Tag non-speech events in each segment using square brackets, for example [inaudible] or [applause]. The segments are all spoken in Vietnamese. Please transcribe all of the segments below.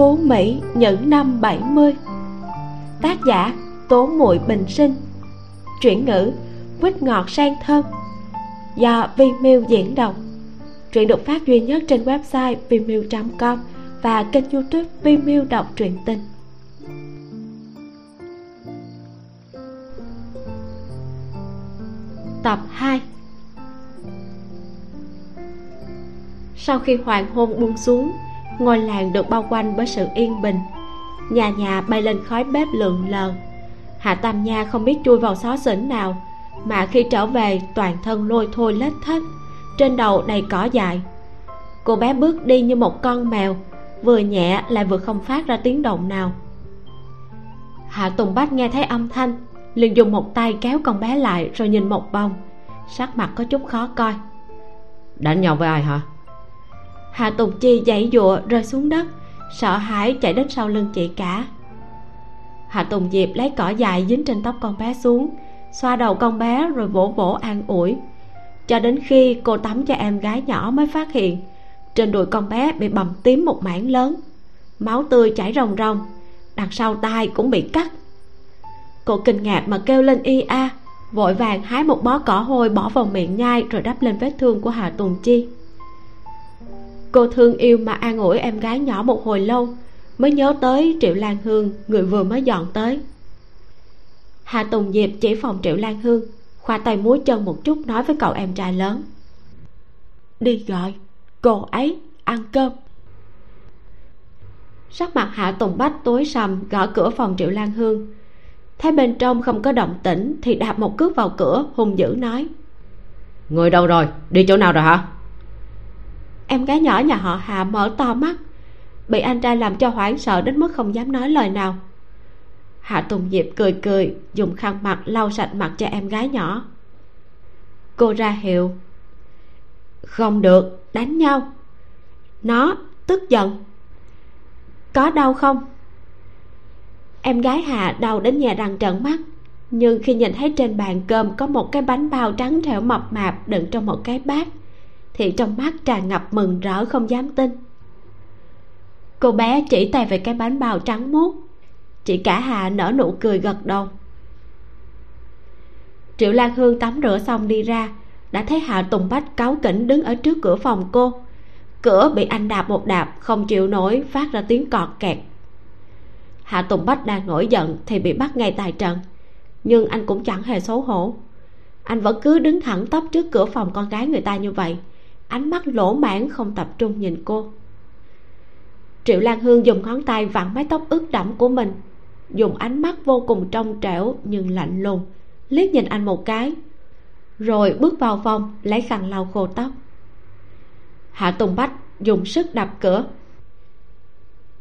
Phú Mỹ những năm 70 Tác giả Tố Muội Bình Sinh. Chuyển ngữ Quýt ngọt sang thơm. Do Vimeo diễn đọc. Truyện được phát duy nhất trên website vimeo.com Và kênh youtube Vimeo đọc truyện tình. Tập 2 Sau khi hoàng hôn buông xuống ngôi làng được bao quanh bởi sự yên bình. Nhà nhà bay lên khói bếp lượn lờ. Hạ tam nha không biết chui vào xó xỉnh nào, mà khi trở về, toàn thân lôi thôi lết thết trên đầu đầy cỏ dại. Cô bé bước đi như một con mèo, vừa nhẹ lại vừa không phát ra tiếng động nào. Hạ tùng bách nghe thấy âm thanh, liền dùng một tay kéo con bé lại rồi nhìn một vòng. Sắc mặt có chút khó coi. Đánh nhau với ai hả? Hạ tùng chi dãy dụa rơi xuống đất, sợ hãi chạy đến sau lưng chị cả. Hạ tùng diệp lấy cỏ dài dính trên tóc con bé xuống, xoa đầu con bé rồi vỗ vỗ an ủi. Cho đến khi cô tắm cho em gái nhỏ mới phát hiện, trên đùi con bé bị bầm tím một mảng lớn, máu tươi chảy ròng ròng, đằng sau tai cũng bị cắt. Cô kinh ngạc mà kêu lên y a, vội vàng hái một bó cỏ hôi bỏ vào miệng nhai rồi đắp lên vết thương của hà tùng chi cô thương yêu mà an ủi em gái nhỏ một hồi lâu, mới nhớ tới triệu lan hương, người vừa mới dọn tới. Hà tùng diệp chỉ phòng triệu lan hương, khoa tay múi chân một chút nói với cậu em trai lớn. Đi gọi, cô ấy ăn cơm. Sắc mặt hạ tùng bách tối sầm, gõ cửa phòng triệu lan hương. Thấy bên trong không có động tĩnh thì đạp một cước vào cửa, hung dữ nói. Người đâu rồi? Đi chỗ nào rồi hả? Em gái nhỏ nhà họ hạ mở to mắt. Bị anh trai làm cho hoảng sợ đến mức không dám nói lời nào. Hạ tùng diệp cười cười, dùng khăn mặt lau sạch mặt cho em gái nhỏ. Cô ra hiệu, không được, đánh nhau. Nó tức giận, có đau không? Em gái hạ đau đến nhà răng trợn mắt, nhưng khi nhìn thấy trên bàn cơm có một cái bánh bao trắng trẻo mập mạp đựng trong một cái bát thì trong mắt tràn ngập mừng rỡ không dám tin. Cô bé chỉ tay về cái bánh bao trắng muốt chị cả hà nở nụ cười gật đầu. Triệu lan hương tắm rửa xong đi ra, đã thấy hạ tùng bách cáu kỉnh đứng ở trước cửa phòng cô. Cửa bị anh đạp một đạp, không chịu nổi, phát ra tiếng cọt kẹt. Hạ tùng bách đang nổi giận thì bị bắt ngay tại trận, nhưng anh cũng chẳng hề xấu hổ. Anh vẫn cứ đứng thẳng tắp trước cửa phòng con gái người ta như vậy ánh mắt lỗ mãn không tập trung nhìn cô. Triệu lan hương dùng ngón tay vặn mái tóc ướt đẫm của mình, dùng ánh mắt vô cùng trong trẻo nhưng lạnh lùng, liếc nhìn anh một cái, rồi bước vào phòng, lấy khăn lau khô tóc. Hạ tùng bách dùng sức đập cửa.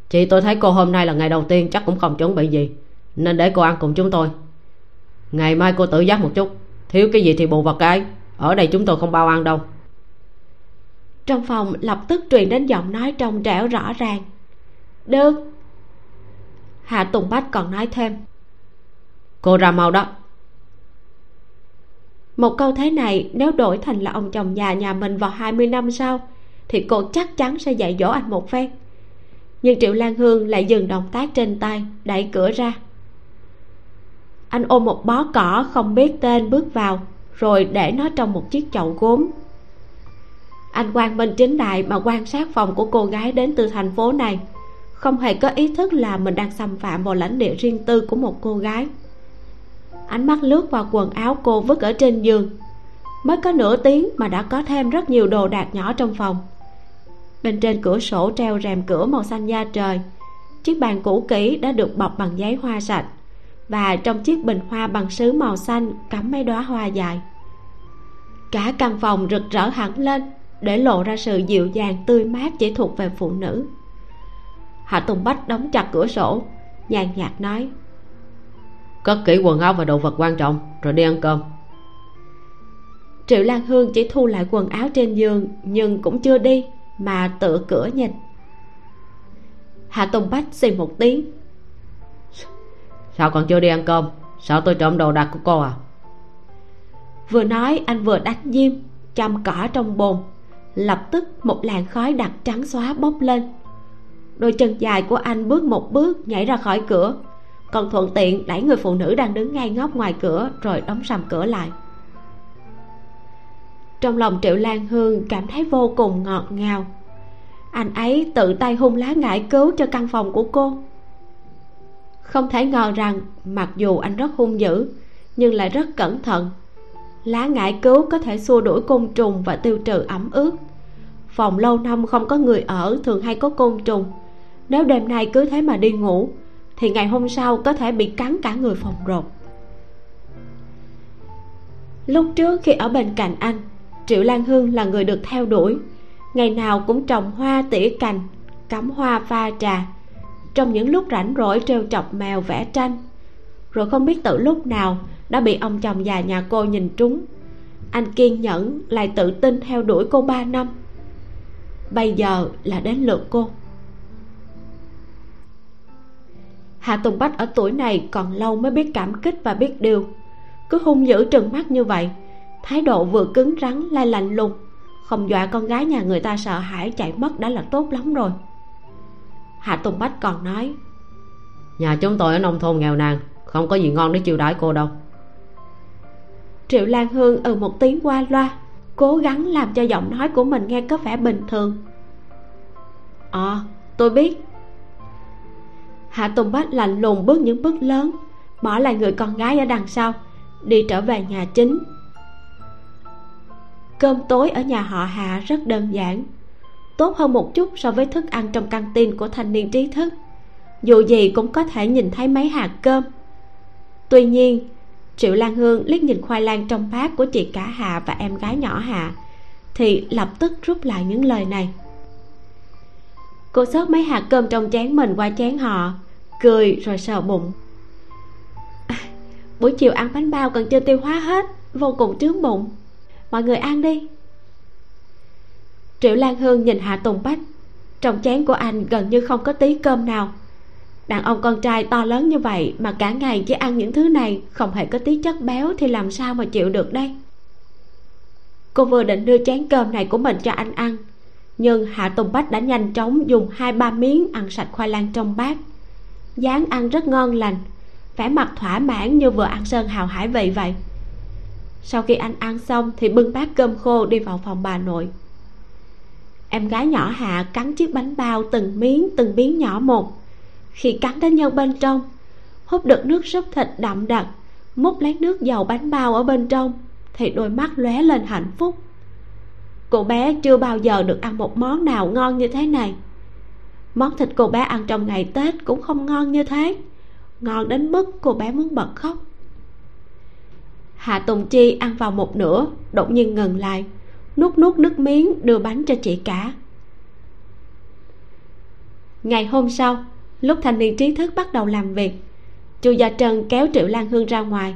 Chị, tôi thấy cô hôm nay là ngày đầu tiên, chắc cũng không chuẩn bị gì, nên để cô ăn cùng chúng tôi. Ngày mai cô tự giác một chút, thiếu cái gì thì bù vào cái, ở đây chúng tôi không bao ăn đâu trong phòng lập tức truyền đến giọng nói trong trẻo rõ ràng. Được hạ tùng bách còn nói thêm. Cô ra mau đó. Một câu thế này nếu đổi thành là ông chồng già nhà mình vào 20 năm sau, thì cô chắc chắn sẽ dạy dỗ anh một phen. Nhưng triệu lan hương lại dừng động tác trên tay, đẩy cửa ra. Anh ôm một bó cỏ không biết tên bước vào, rồi để nó trong một chiếc chậu gốm anh quang minh chính đại mà quan sát phòng của cô gái đến từ thành phố này. Không hề có ý thức là mình đang xâm phạm vào lãnh địa riêng tư của một cô gái. Ánh mắt lướt vào quần áo cô vứt ở trên giường. Mới có nửa tiếng mà đã có thêm rất nhiều đồ đạc nhỏ trong phòng. Bên trên cửa sổ treo rèm cửa màu xanh da trời. Chiếc bàn cũ kỹ đã được bọc bằng giấy hoa sạch và trong chiếc bình hoa bằng sứ màu xanh cắm mấy đóa hoa dài. Cả căn phòng rực rỡ hẳn lên để lộ ra sự dịu dàng tươi mát chỉ thuộc về phụ nữ. Hạ tùng bách đóng chặt cửa sổ nhàn nhạt nói cất kỹ quần áo và đồ vật quan trọng rồi đi ăn cơm. Triệu lan hương chỉ thu lại quần áo trên giường nhưng cũng chưa đi mà tựa cửa nhìn. Hạ tùng bách xì một tiếng sao còn chưa đi ăn cơm? Sợ tôi trộm đồ đạc của cô à? Vừa nói anh vừa đánh diêm chăm cỏ trong bồn lập tức một làn khói đặc trắng xóa bốc lên. Đôi chân dài của anh bước một bước nhảy ra khỏi cửa. Còn thuận tiện, đẩy người phụ nữ đang đứng ngay ngóc ngoài cửa rồi đóng sầm cửa lại. Trong lòng triệu lan hương cảm thấy vô cùng ngọt ngào. Anh ấy tự tay hung lá ngải cứu cho căn phòng của cô. Không thể ngờ rằng mặc dù anh rất hung dữ, nhưng lại rất cẩn thận lá ngải cứu có thể xua đuổi côn trùng và tiêu trừ ẩm ướt. Phòng lâu năm không có người ở, thường hay có côn trùng. Nếu đêm nay cứ thế mà đi ngủ, thì ngày hôm sau có thể bị cắn cả người phòng rột. Lúc trước khi ở bên cạnh anh, triệu lan hương là người được theo đuổi. Ngày nào cũng trồng hoa, tỉa cành, cắm hoa, pha trà. Trong những lúc rảnh rỗi trêu chọc mèo vẽ tranh. Rồi không biết từ lúc nào đã bị ông chồng già nhà cô nhìn trúng. Anh kiên nhẫn lại tự tin theo đuổi cô ba năm. Bây giờ là đến lượt cô. Hạ tùng bách ở tuổi này còn lâu mới biết cảm kích và biết điều. Cứ hung dữ trừng mắt như vậy, thái độ vừa cứng rắn lại lạnh lùng. Không dọa con gái nhà người ta sợ hãi chạy mất đã là tốt lắm rồi. Hạ tùng bách còn nói, nhà chúng tôi ở nông thôn nghèo nàn, không có gì ngon để chiêu đãi cô đâu triệu lan hương ừ một tiếng qua loa cố gắng làm cho giọng nói của mình nghe có vẻ bình thường. Ờ à, tôi biết. Hạ tùng bách lạnh lùng bước những bước lớn bỏ lại người con gái ở đằng sau đi trở về nhà chính. Cơm tối ở nhà họ hạ rất đơn giản tốt hơn một chút so với thức ăn trong căng tin của thanh niên trí thức. Dù gì cũng có thể nhìn thấy mấy hạt cơm. Tuy nhiên triệu lan hương liếc nhìn khoai lang trong bát của chị cả hạ và em gái nhỏ hạ thì lập tức rút lại những lời này. Cô xớt mấy hạt cơm trong chén mình qua chén họ cười rồi sờ bụng. À, buổi chiều ăn bánh bao còn chưa tiêu hóa hết vô cùng trướng bụng. Mọi người ăn đi. Triệu lan hương nhìn hạ tùng bách trong chén của anh gần như không có tí cơm nào đàn ông con trai to lớn như vậy mà cả ngày chỉ ăn những thứ này, không hề có tí chất béo thì làm sao mà chịu được đây? Cô vừa định đưa chén cơm này của mình cho anh ăn, nhưng hạ tùng bách đã nhanh chóng dùng hai ba miếng ăn sạch khoai lang trong bát. Dáng ăn rất ngon lành, vẻ mặt thỏa mãn như vừa ăn sơn hào hải vị vậy. Sau khi anh ăn xong thì bưng bát cơm khô đi vào phòng bà nội. Em gái nhỏ hạ cắn chiếc bánh bao từng miếng từng miếng nhỏ một khi cắn đến nhân bên trong. Hút được nước súp thịt đậm đặc, múc lấy nước dầu bánh bao ở bên trong, thì đôi mắt lóe lên hạnh phúc. Cô bé chưa bao giờ được ăn một món nào ngon như thế này. Món thịt cô bé ăn trong ngày tết cũng không ngon như thế. Ngon đến mức cô bé muốn bật khóc. Hạ tùng chi ăn vào một nửa, đột nhiên ngừng lại, nuốt nuốt nước miếng đưa bánh cho chị cả. Ngày hôm sau lúc thanh niên trí thức bắt đầu làm việc, chu gia trân kéo triệu lan hương ra ngoài,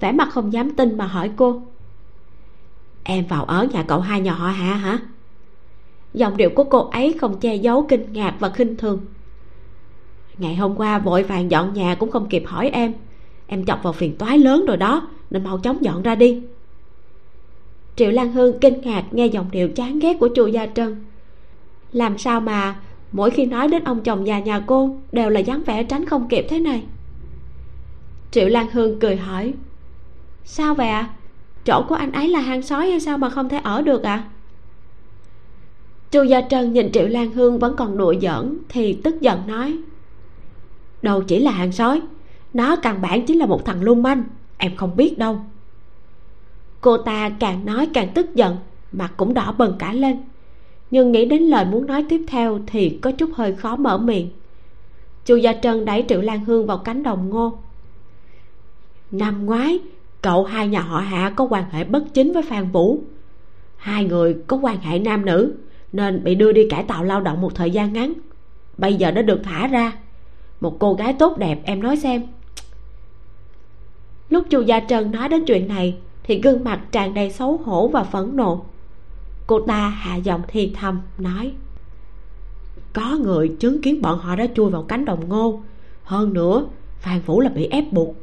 vẻ mặt không dám tin mà hỏi cô. Em vào ở nhà cậu hai nhà họ hạ hả? Giọng điệu của cô ấy không che giấu kinh ngạc và khinh thường. Ngày hôm qua vội vàng dọn nhà cũng không kịp hỏi em em chọc vào phiền toái lớn rồi đó, nên mau chóng dọn ra đi. Triệu lan hương kinh ngạc nghe giọng điệu chán ghét của chu gia trân. Làm sao mà mỗi khi nói đến ông chồng già nhà cô, đều là dáng vẻ tránh không kịp thế này triệu lan hương cười hỏi, sao vậy ạ à? chỗ của anh ấy là hang sói hay sao mà không thể ở được ạ à? chu gia trân nhìn triệu lan hương vẫn còn đùa giỡn thì tức giận nói, đâu chỉ là hàng sói nó căn bản chính là một thằng lưu manh, em không biết đâu cô ta càng nói càng tức giận mặt cũng đỏ bừng cả lên nhưng nghĩ đến lời muốn nói tiếp theo thì có chút hơi khó mở miệng. Chu gia trân đẩy triệu lan hương vào cánh đồng ngô. Năm ngoái, cậu hai nhà họ hạ có quan hệ bất chính với phan vũ. Hai người có quan hệ nam nữ, nên bị đưa đi cải tạo lao động một thời gian ngắn. Bây giờ đã được thả ra. Một cô gái tốt đẹp, em nói xem. Lúc chu gia trân nói đến chuyện này, thì gương mặt tràn đầy xấu hổ và phẫn nộ cô ta hạ giọng thì thầm, nói, có người chứng kiến bọn họ đã chui vào cánh đồng ngô. Hơn nữa phan vũ là bị ép buộc.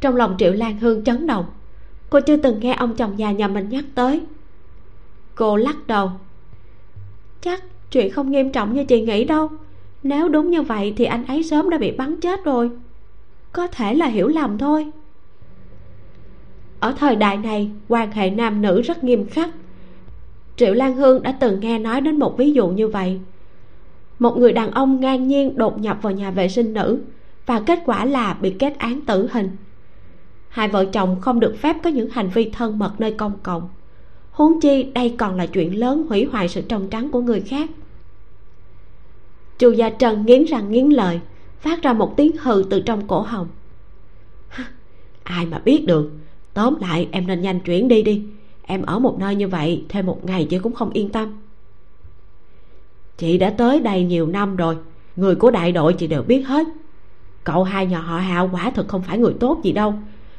Trong lòng triệu lan hương chấn động. Cô chưa từng nghe ông chồng già nhà mình nhắc tới. Cô lắc đầu, chắc chuyện không nghiêm trọng như chị nghĩ đâu. Nếu đúng như vậy thì anh ấy sớm đã bị bắn chết rồi. Có thể là hiểu lầm thôi ở thời đại này, quan hệ nam nữ rất nghiêm khắc. Triệu lan hương đã từng nghe nói đến một ví dụ như vậy. Một người đàn ông ngang nhiên đột nhập vào nhà vệ sinh nữ, và kết quả là bị kết án tử hình. Hai vợ chồng không được phép có những hành vi thân mật nơi công cộng. Huống chi đây còn là chuyện lớn hủy hoại sự trong trắng của người khác. Chu gia trần nghiến răng nghiến lợi, phát ra một tiếng hừ từ trong cổ họng. [laughs] Ai mà biết được tóm lại, em nên nhanh chuyển đi đi. Em ở một nơi như vậy, thêm một ngày chị cũng không yên tâm. Chị đã tới đây nhiều năm rồi, người của đại đội chị đều biết hết. Cậu hai nhà họ hạo quả thực không phải người tốt gì đâu.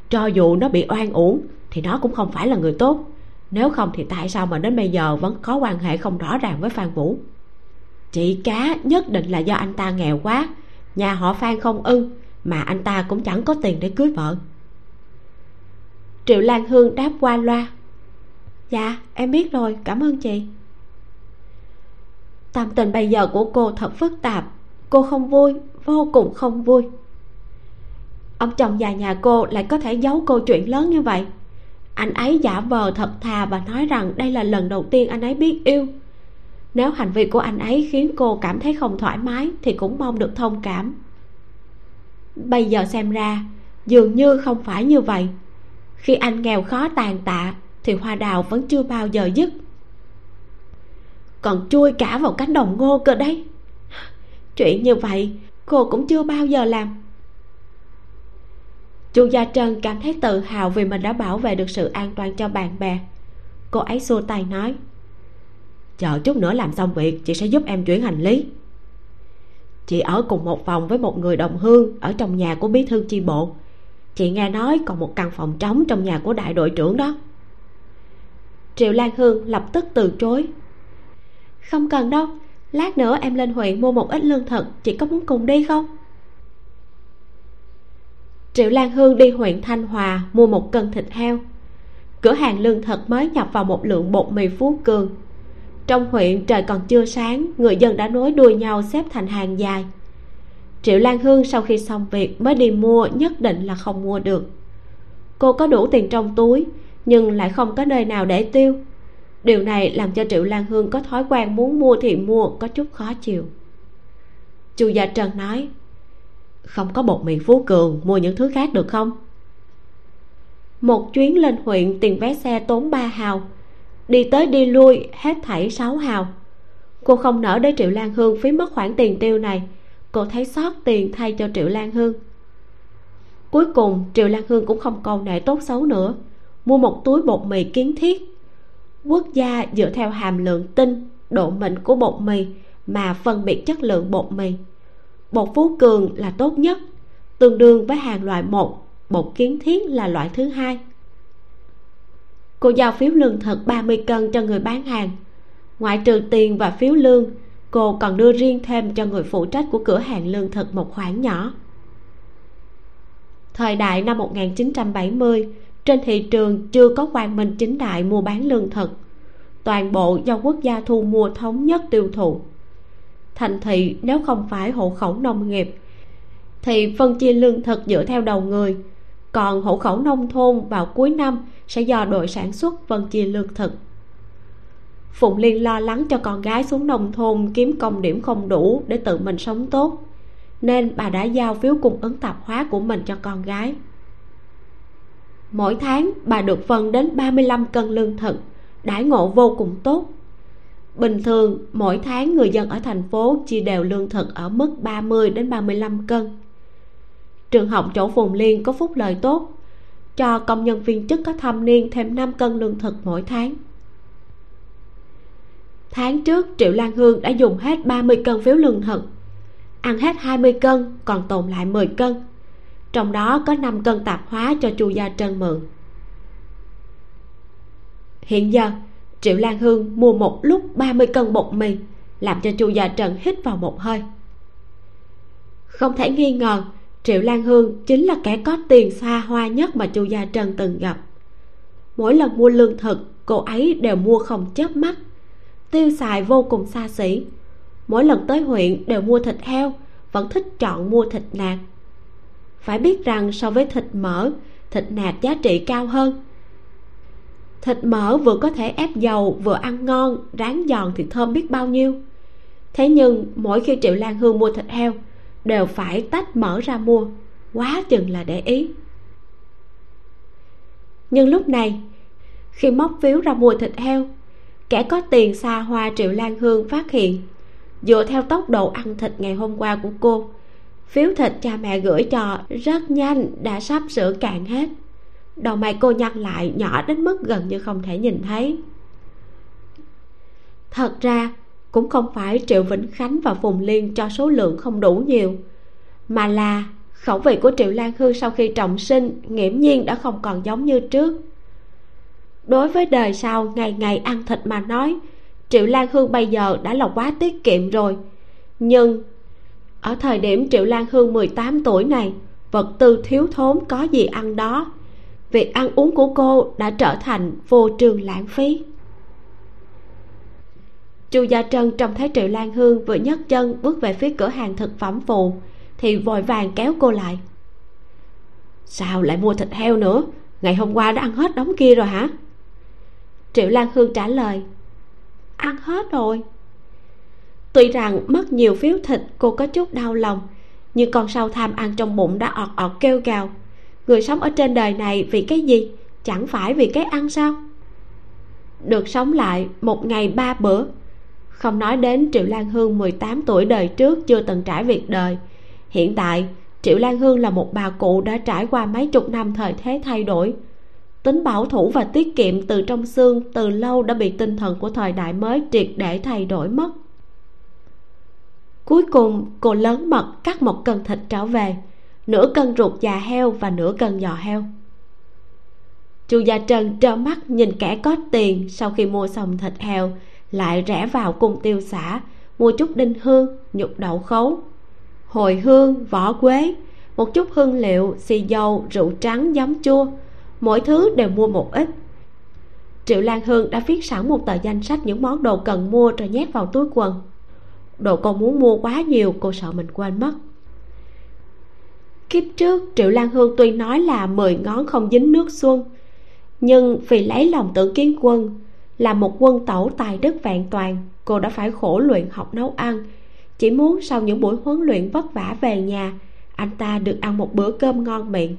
Cho dù nó bị oan uổng, thì nó cũng không phải là người tốt. Nếu không thì tại sao mà đến bây giờ vẫn có quan hệ không rõ ràng với phan vũ? Chị cá nhất định là do anh ta nghèo quá. Nhà họ phan không ưng, mà anh ta cũng chẳng có tiền để cưới vợ triệu lan hương đáp qua loa. Dạ em biết rồi, cảm ơn chị. Tâm tình bây giờ của cô thật phức tạp. Cô không vui, vô cùng không vui. Ông chồng già nhà cô lại có thể giấu câu chuyện lớn như vậy. Anh ấy giả vờ thật thà và nói rằng đây là lần đầu tiên anh ấy biết yêu. Nếu hành vi của anh ấy khiến cô cảm thấy không thoải mái thì cũng mong được thông cảm. Bây giờ xem ra, dường như không phải như vậy khi anh nghèo khó tàn tạ, thì hoa đào vẫn chưa bao giờ dứt. Còn chui cả vào cánh đồng ngô cơ đấy. Chuyện như vậy, cô cũng chưa bao giờ làm. Chu gia trân cảm thấy tự hào vì mình đã bảo vệ được sự an toàn cho bạn bè. Cô ấy xua tay nói, chờ chút nữa làm xong việc, chị sẽ giúp em chuyển hành lý. Chị ở cùng một phòng với một người đồng hương ở trong nhà của bí thư chi bộ chị nghe nói còn một căn phòng trống trong nhà của đại đội trưởng đó. Triệu lan hương lập tức từ chối. Không cần đâu, lát nữa em lên huyện mua một ít lương thực, chị có muốn cùng đi không? Triệu lan hương đi huyện thanh hòa mua một cân thịt heo. Cửa hàng lương thực mới nhập vào một lượng bột mì phú cường. Trong huyện trời còn chưa sáng, người dân đã nối đuôi nhau xếp thành hàng dài triệu lan hương sau khi xong việc mới đi mua nhất định là không mua được. Cô có đủ tiền trong túi, nhưng lại không có nơi nào để tiêu. Điều này làm cho triệu lan hương có thói quen muốn mua thì mua có chút khó chịu. Chu gia trần nói, không có bột mì phú cường mua những thứ khác được không? Một chuyến lên huyện tiền vé xe tốn ba hào, đi tới đi lui hết thảy sáu hào. Cô không nỡ để triệu lan hương phí mất khoản tiền tiêu này cô thấy xót tiền thay cho triệu lan hương. Cuối cùng, triệu lan hương cũng không còn nệ tốt xấu nữa. Mua một túi bột mì kiến thiết. Quốc gia dựa theo hàm lượng tinh, độ mịn của bột mì mà phân biệt chất lượng bột mì. Bột phú cường là tốt nhất, tương đương với hàng loại một, bột kiến thiết là loại thứ hai. Cô giao phiếu lương thực 30 cân cho người bán hàng. Ngoại trừ tiền và phiếu lương cô còn đưa riêng thêm cho người phụ trách của cửa hàng lương thực một khoản nhỏ. Thời đại năm 1970 trên thị trường chưa có quan minh chính đại mua bán lương thực. Toàn bộ do quốc gia thu mua thống nhất tiêu thụ. Thành thị nếu không phải hộ khẩu nông nghiệp, thì phân chia lương thực dựa theo đầu người. Còn hộ khẩu nông thôn vào cuối năm sẽ do đội sản xuất phân chia lương thực phụng liên lo lắng cho con gái xuống nông thôn kiếm công điểm không đủ để tự mình sống tốt. Nên bà đã giao phiếu cung ứng tạp hóa của mình cho con gái. Mỗi tháng, bà được phân đến 35 cân lương thực, đãi ngộ vô cùng tốt. Bình thường, mỗi tháng người dân ở thành phố chia đều lương thực ở mức 30 đến 35 cân. Trường học chỗ phùng liên có phúc lợi tốt, cho công nhân viên chức có thâm niên thêm 5 cân lương thực mỗi tháng tháng trước, triệu lan hương đã dùng hết 30 cân phiếu lương thực. Ăn hết 20 cân, còn tồn lại 10 cân. Trong đó có 5 cân tạp hóa cho chu gia trân mượn. Hiện giờ, triệu lan hương mua một lúc 30 cân bột mì, làm cho chu gia trần hít vào một hơi. Không thể nghi ngờ, triệu lan hương chính là kẻ có tiền xa hoa nhất mà chu gia trần từng gặp. Mỗi lần mua lương thực, cô ấy đều mua không chớp mắt tiêu xài vô cùng xa xỉ. Mỗi lần tới huyện đều mua thịt heo, vẫn thích chọn mua thịt nạc. Phải biết rằng so với thịt mỡ, thịt nạc giá trị cao hơn. Thịt mỡ vừa có thể ép dầu, vừa ăn ngon, rán giòn thì thơm biết bao nhiêu. Thế nhưng mỗi khi triệu lan hương mua thịt heo, đều phải tách mỡ ra mua, quá chừng là để ý. Nhưng lúc này, khi móc phiếu ra mua thịt heo kẻ có tiền xa hoa triệu lan hương phát hiện. Dựa theo tốc độ ăn thịt ngày hôm qua của cô, phiếu thịt cha mẹ gửi cho rất nhanh đã sắp sửa cạn hết. Đầu mày cô nhăn lại, nhỏ đến mức gần như không thể nhìn thấy. Thật ra, cũng không phải triệu vĩnh khánh và phùng liên cho số lượng không đủ nhiều, mà là khẩu vị của triệu lan hương sau khi trọng sinh, nghiễm nhiên đã không còn giống như trước đối với đời sau ngày ngày ăn thịt mà nói, triệu lan hương bây giờ đã là quá tiết kiệm rồi. Nhưng ở thời điểm triệu lan hương 18 tuổi này, vật tư thiếu thốn có gì ăn đó, việc ăn uống của cô đã trở thành vô trường lãng phí. Chu gia trân trông thấy triệu lan hương vừa nhấc chân bước về phía cửa hàng thực phẩm phụ, thì vội vàng kéo cô lại. Sao lại mua thịt heo nữa? Ngày hôm qua đã ăn hết đống kia rồi hả? Triệu lan hương trả lời. Ăn hết rồi. Tuy rằng mất nhiều phiếu thịt, cô có chút đau lòng, nhưng con sâu tham ăn trong bụng đã ọt ọt kêu gào. Người sống ở trên đời này vì cái gì? Chẳng phải vì cái ăn sao? Được sống lại một ngày ba bữa. Không nói đến triệu lan hương 18 tuổi đời trước chưa từng trải việc đời. Hiện tại, triệu lan hương là một bà cụ đã trải qua mấy chục năm thời thế thay đổi tính bảo thủ và tiết kiệm từ trong xương từ lâu đã bị tinh thần của thời đại mới triệt để thay đổi mất. Cuối cùng, cô lớn mật cắt một cân thịt trở về, nửa cân ruột già heo và nửa cân giò heo. Chu gia trân trơ mắt nhìn kẻ có tiền sau khi mua xong thịt heo, lại rẽ vào cung tiêu xã mua chút đinh hương, nhục đậu khấu, hồi hương, vỏ quế, một chút hương liệu, xì dầu, rượu trắng, giấm chua mỗi thứ đều mua một ít. Triệu lan hương đã viết sẵn một tờ danh sách những món đồ cần mua rồi nhét vào túi quần. Đồ cô muốn mua quá nhiều, cô sợ mình quên mất. Kiếp trước, triệu lan hương tuy nói là mười ngón không dính nước xuân nhưng vì lấy lòng tưởng kiến quân, là một quân tẩu tài đức vẹn toàn, cô đã phải khổ luyện học nấu ăn. Chỉ muốn sau những buổi huấn luyện vất vả về nhà, anh ta được ăn một bữa cơm ngon miệng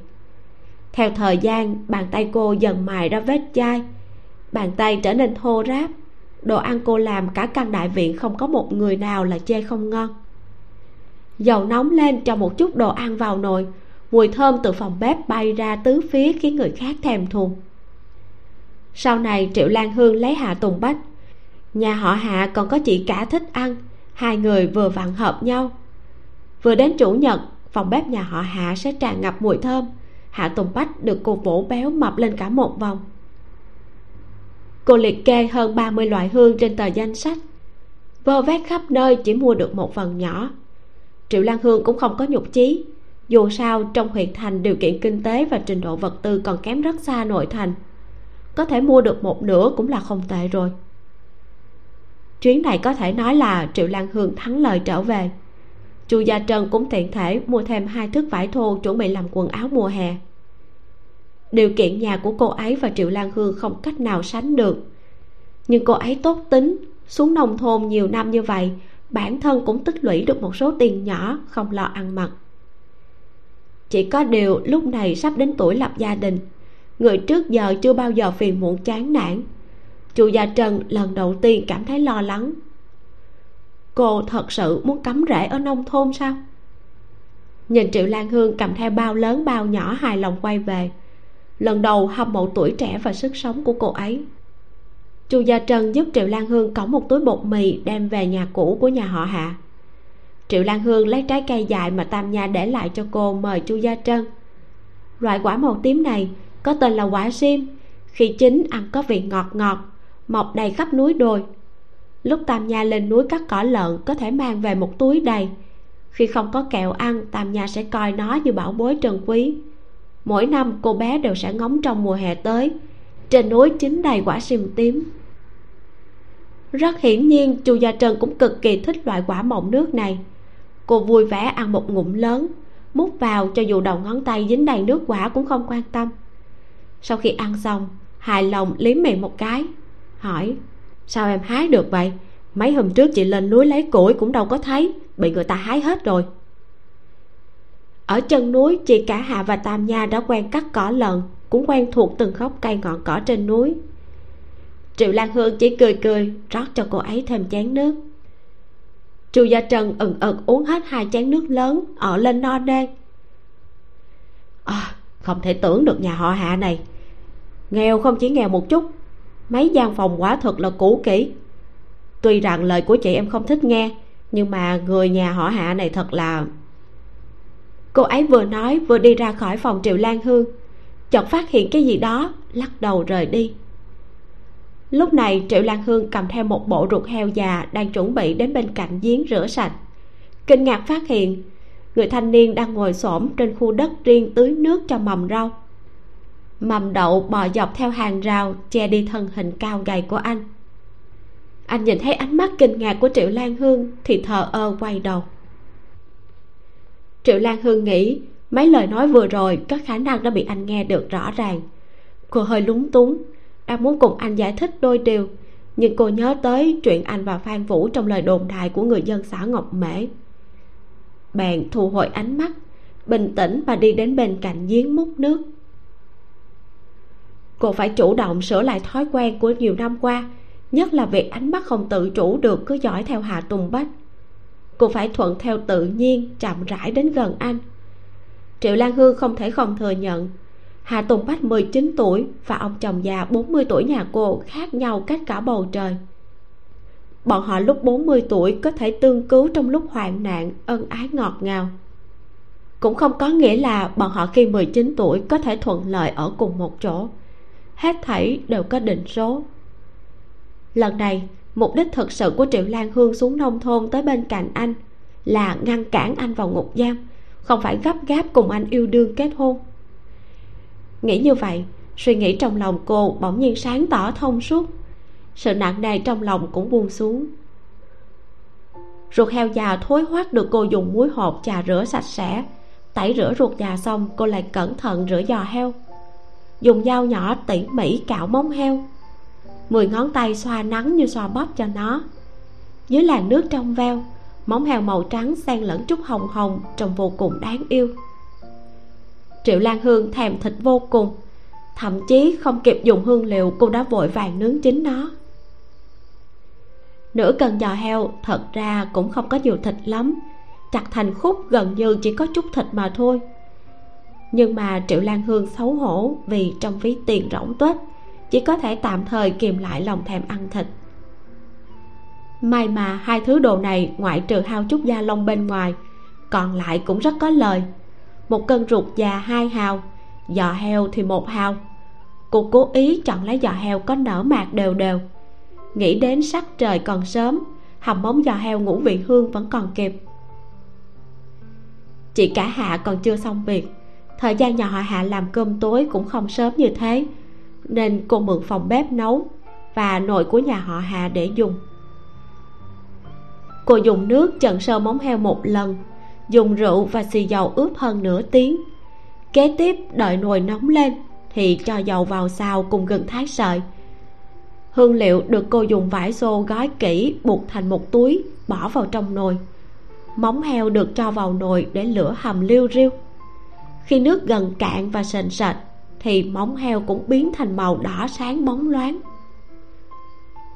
theo thời gian, bàn tay cô dần mài ra vết chai. Bàn tay trở nên thô ráp. Đồ ăn cô làm cả căn đại viện không có một người nào là chê không ngon. Dầu nóng lên cho một chút đồ ăn vào nồi, mùi thơm từ phòng bếp bay ra tứ phía khiến người khác thèm thuồng. Sau này, triệu lan hương lấy hạ tùng bách. Nhà họ hạ còn có chị cả thích ăn, hai người vừa vặn hợp nhau. Vừa đến chủ nhật, phòng bếp nhà họ hạ sẽ tràn ngập mùi thơm hạ tùng bách được cô vỗ béo mập lên cả một vòng. Cô liệt kê hơn 30 loại hương trên tờ danh sách. Vơ vét khắp nơi chỉ mua được một phần nhỏ. Triệu lan hương cũng không có nhục chí. Dù sao, trong huyện thành điều kiện kinh tế và trình độ vật tư còn kém rất xa nội thành. Có thể mua được một nửa cũng là không tệ rồi. Chuyến này có thể nói là triệu lan hương thắng lời trở về chu gia trân cũng tiện thể mua thêm hai thước vải thô chuẩn bị làm quần áo mùa hè. Điều kiện nhà của cô ấy và triệu lan hương không cách nào sánh được. Nhưng cô ấy tốt tính, xuống nông thôn nhiều năm như vậy, bản thân cũng tích lũy được một số tiền nhỏ không lo ăn mặc. Chỉ có điều lúc này sắp đến tuổi lập gia đình, người trước giờ chưa bao giờ phiền muộn chán nản. Chu gia trần lần đầu tiên cảm thấy lo lắng cô thật sự muốn cắm rễ ở nông thôn sao? Nhìn triệu lan hương cầm theo bao lớn bao nhỏ hài lòng quay về. Lần đầu hâm mộ tuổi trẻ và sức sống của cô ấy. Chu gia trân giúp triệu lan hương cõng một túi bột mì đem về nhà cũ của nhà họ hạ. Triệu lan hương lấy trái cây dại mà tam nha để lại cho cô mời chu gia trân. Loại quả màu tím này có tên là quả sim. Khi chín ăn có vị ngọt ngọt, mọc đầy khắp núi đồi lúc tam nha lên núi cắt cỏ lợn có thể mang về một túi đầy. Khi không có kẹo ăn, tam nha sẽ coi nó như bảo bối trân quý. Mỗi năm, cô bé đều sẽ ngóng trong mùa hè tới. Trên núi chín đầy quả sim tím. Rất hiển nhiên, chu gia trân cũng cực kỳ thích loại quả mọng nước này. Cô vui vẻ ăn một ngụm lớn, múc vào cho dù đầu ngón tay dính đầy nước quả cũng không quan tâm. Sau khi ăn xong, hài lòng liếm miệng một cái, hỏi sao em hái được vậy? Mấy hôm trước chị lên núi lấy củi cũng đâu có thấy bị người ta hái hết rồi. Ở chân núi chị cả hạ và tam nha đã quen cắt cỏ lợn cũng quen thuộc từng gốc cây ngọn cỏ trên núi. Triệu lan hương chỉ cười cười rót cho cô ấy thêm chén nước. Chu gia trần ừng ực uống hết hai chén nước lớn ở lên no đen à, không thể tưởng được nhà họ hạ này. Nghèo không chỉ nghèo một chút mấy gian phòng quả thật là cũ kỹ. Tuy rằng lời của chị em không thích nghe, nhưng mà người nhà họ hạ này thật là cô ấy vừa nói vừa đi ra khỏi phòng triệu lan hương. Chợt phát hiện cái gì đó, lắc đầu rời đi. Lúc này triệu lan hương cầm theo một bộ ruột heo già đang chuẩn bị đến bên cạnh giếng rửa sạch. Kinh ngạc phát hiện, người thanh niên đang ngồi xổm trên khu đất riêng tưới nước cho mầm rau mầm đậu bò dọc theo hàng rào, che đi thân hình cao gầy của anh. Anh nhìn thấy ánh mắt kinh ngạc của triệu lan hương thì thờ ơ quay đầu. Triệu lan hương nghĩ, mấy lời nói vừa rồi có khả năng đã bị anh nghe được rõ ràng. Cô hơi lúng túng, đang muốn cùng anh giải thích đôi điều, nhưng cô nhớ tới chuyện anh và phan vũ trong lời đồn đại của người dân xã ngọc mễ. Bèn thu hồi ánh mắt, bình tĩnh và đi đến bên cạnh giếng múc nước cô phải chủ động sửa lại thói quen của nhiều năm qua, nhất là việc ánh mắt không tự chủ được cứ dõi theo hà tùng bách. Cô phải thuận theo tự nhiên, chậm rãi đến gần anh. Triệu lan hương không thể không thừa nhận, hà tùng bách 19 tuổi và ông chồng già 40 tuổi nhà cô khác nhau cách cả bầu trời. Bọn họ lúc 40 tuổi có thể tương cứu trong lúc hoạn nạn, ân ái ngọt ngào. Cũng không có nghĩa là bọn họ khi 19 tuổi có thể thuận lợi ở cùng một chỗ hết thảy đều có định số. Lần này, mục đích thực sự của triệu lan hương xuống nông thôn tới bên cạnh anh là ngăn cản anh vào ngục giam, không phải gấp gáp cùng anh yêu đương kết hôn. Nghĩ như vậy, suy nghĩ trong lòng cô bỗng nhiên sáng tỏ thông suốt. Sự nặng nề trong lòng cũng buông xuống. Ruột heo già thối hoắt được cô dùng muối hộp trà rửa sạch sẽ. Tẩy rửa ruột già xong, cô lại cẩn thận rửa giò heo dùng dao nhỏ tỉ mỉ cạo móng heo. Mười ngón tay xoa nắng như xoa bóp cho nó. Dưới làn nước trong veo, móng heo màu trắng xen lẫn chút hồng hồng trông vô cùng đáng yêu. Triệu lan hương thèm thịt vô cùng, thậm chí không kịp dùng hương liệu cô đã vội vàng nướng chín nó. Nửa cân giò heo thật ra cũng không có nhiều thịt lắm, chặt thành khúc gần như chỉ có chút thịt mà thôi nhưng mà triệu lan hương xấu hổ vì trong ví tiền rỗng tuếch, chỉ có thể tạm thời kìm lại lòng thèm ăn thịt. May mà hai thứ đồ này ngoại trừ hao chút da lông bên ngoài, còn lại cũng rất có lời. Một cân ruột già hai hào, giò heo thì một hào. Cô cố ý chọn lấy giò heo có nở mạc đều đều. Nghĩ đến sắc trời còn sớm, hầm móng giò heo ngũ vị hương vẫn còn kịp. Chị cả hạ còn chưa xong việc thời gian nhà họ hạ làm cơm tối cũng không sớm như thế, nên cô mượn phòng bếp nấu và nồi của nhà họ hạ để dùng. Cô dùng nước trần sơ móng heo một lần, dùng rượu và xì dầu ướp hơn nửa tiếng. Kế tiếp, đợi nồi nóng lên thì cho dầu vào xào cùng gừng thái sợi. Hương liệu được cô dùng vải xô gói kỹ buộc thành một túi, bỏ vào trong nồi. Móng heo được cho vào nồi để lửa hầm liu riu khi nước gần cạn và sền sệt, thì móng heo cũng biến thành màu đỏ sáng bóng loáng.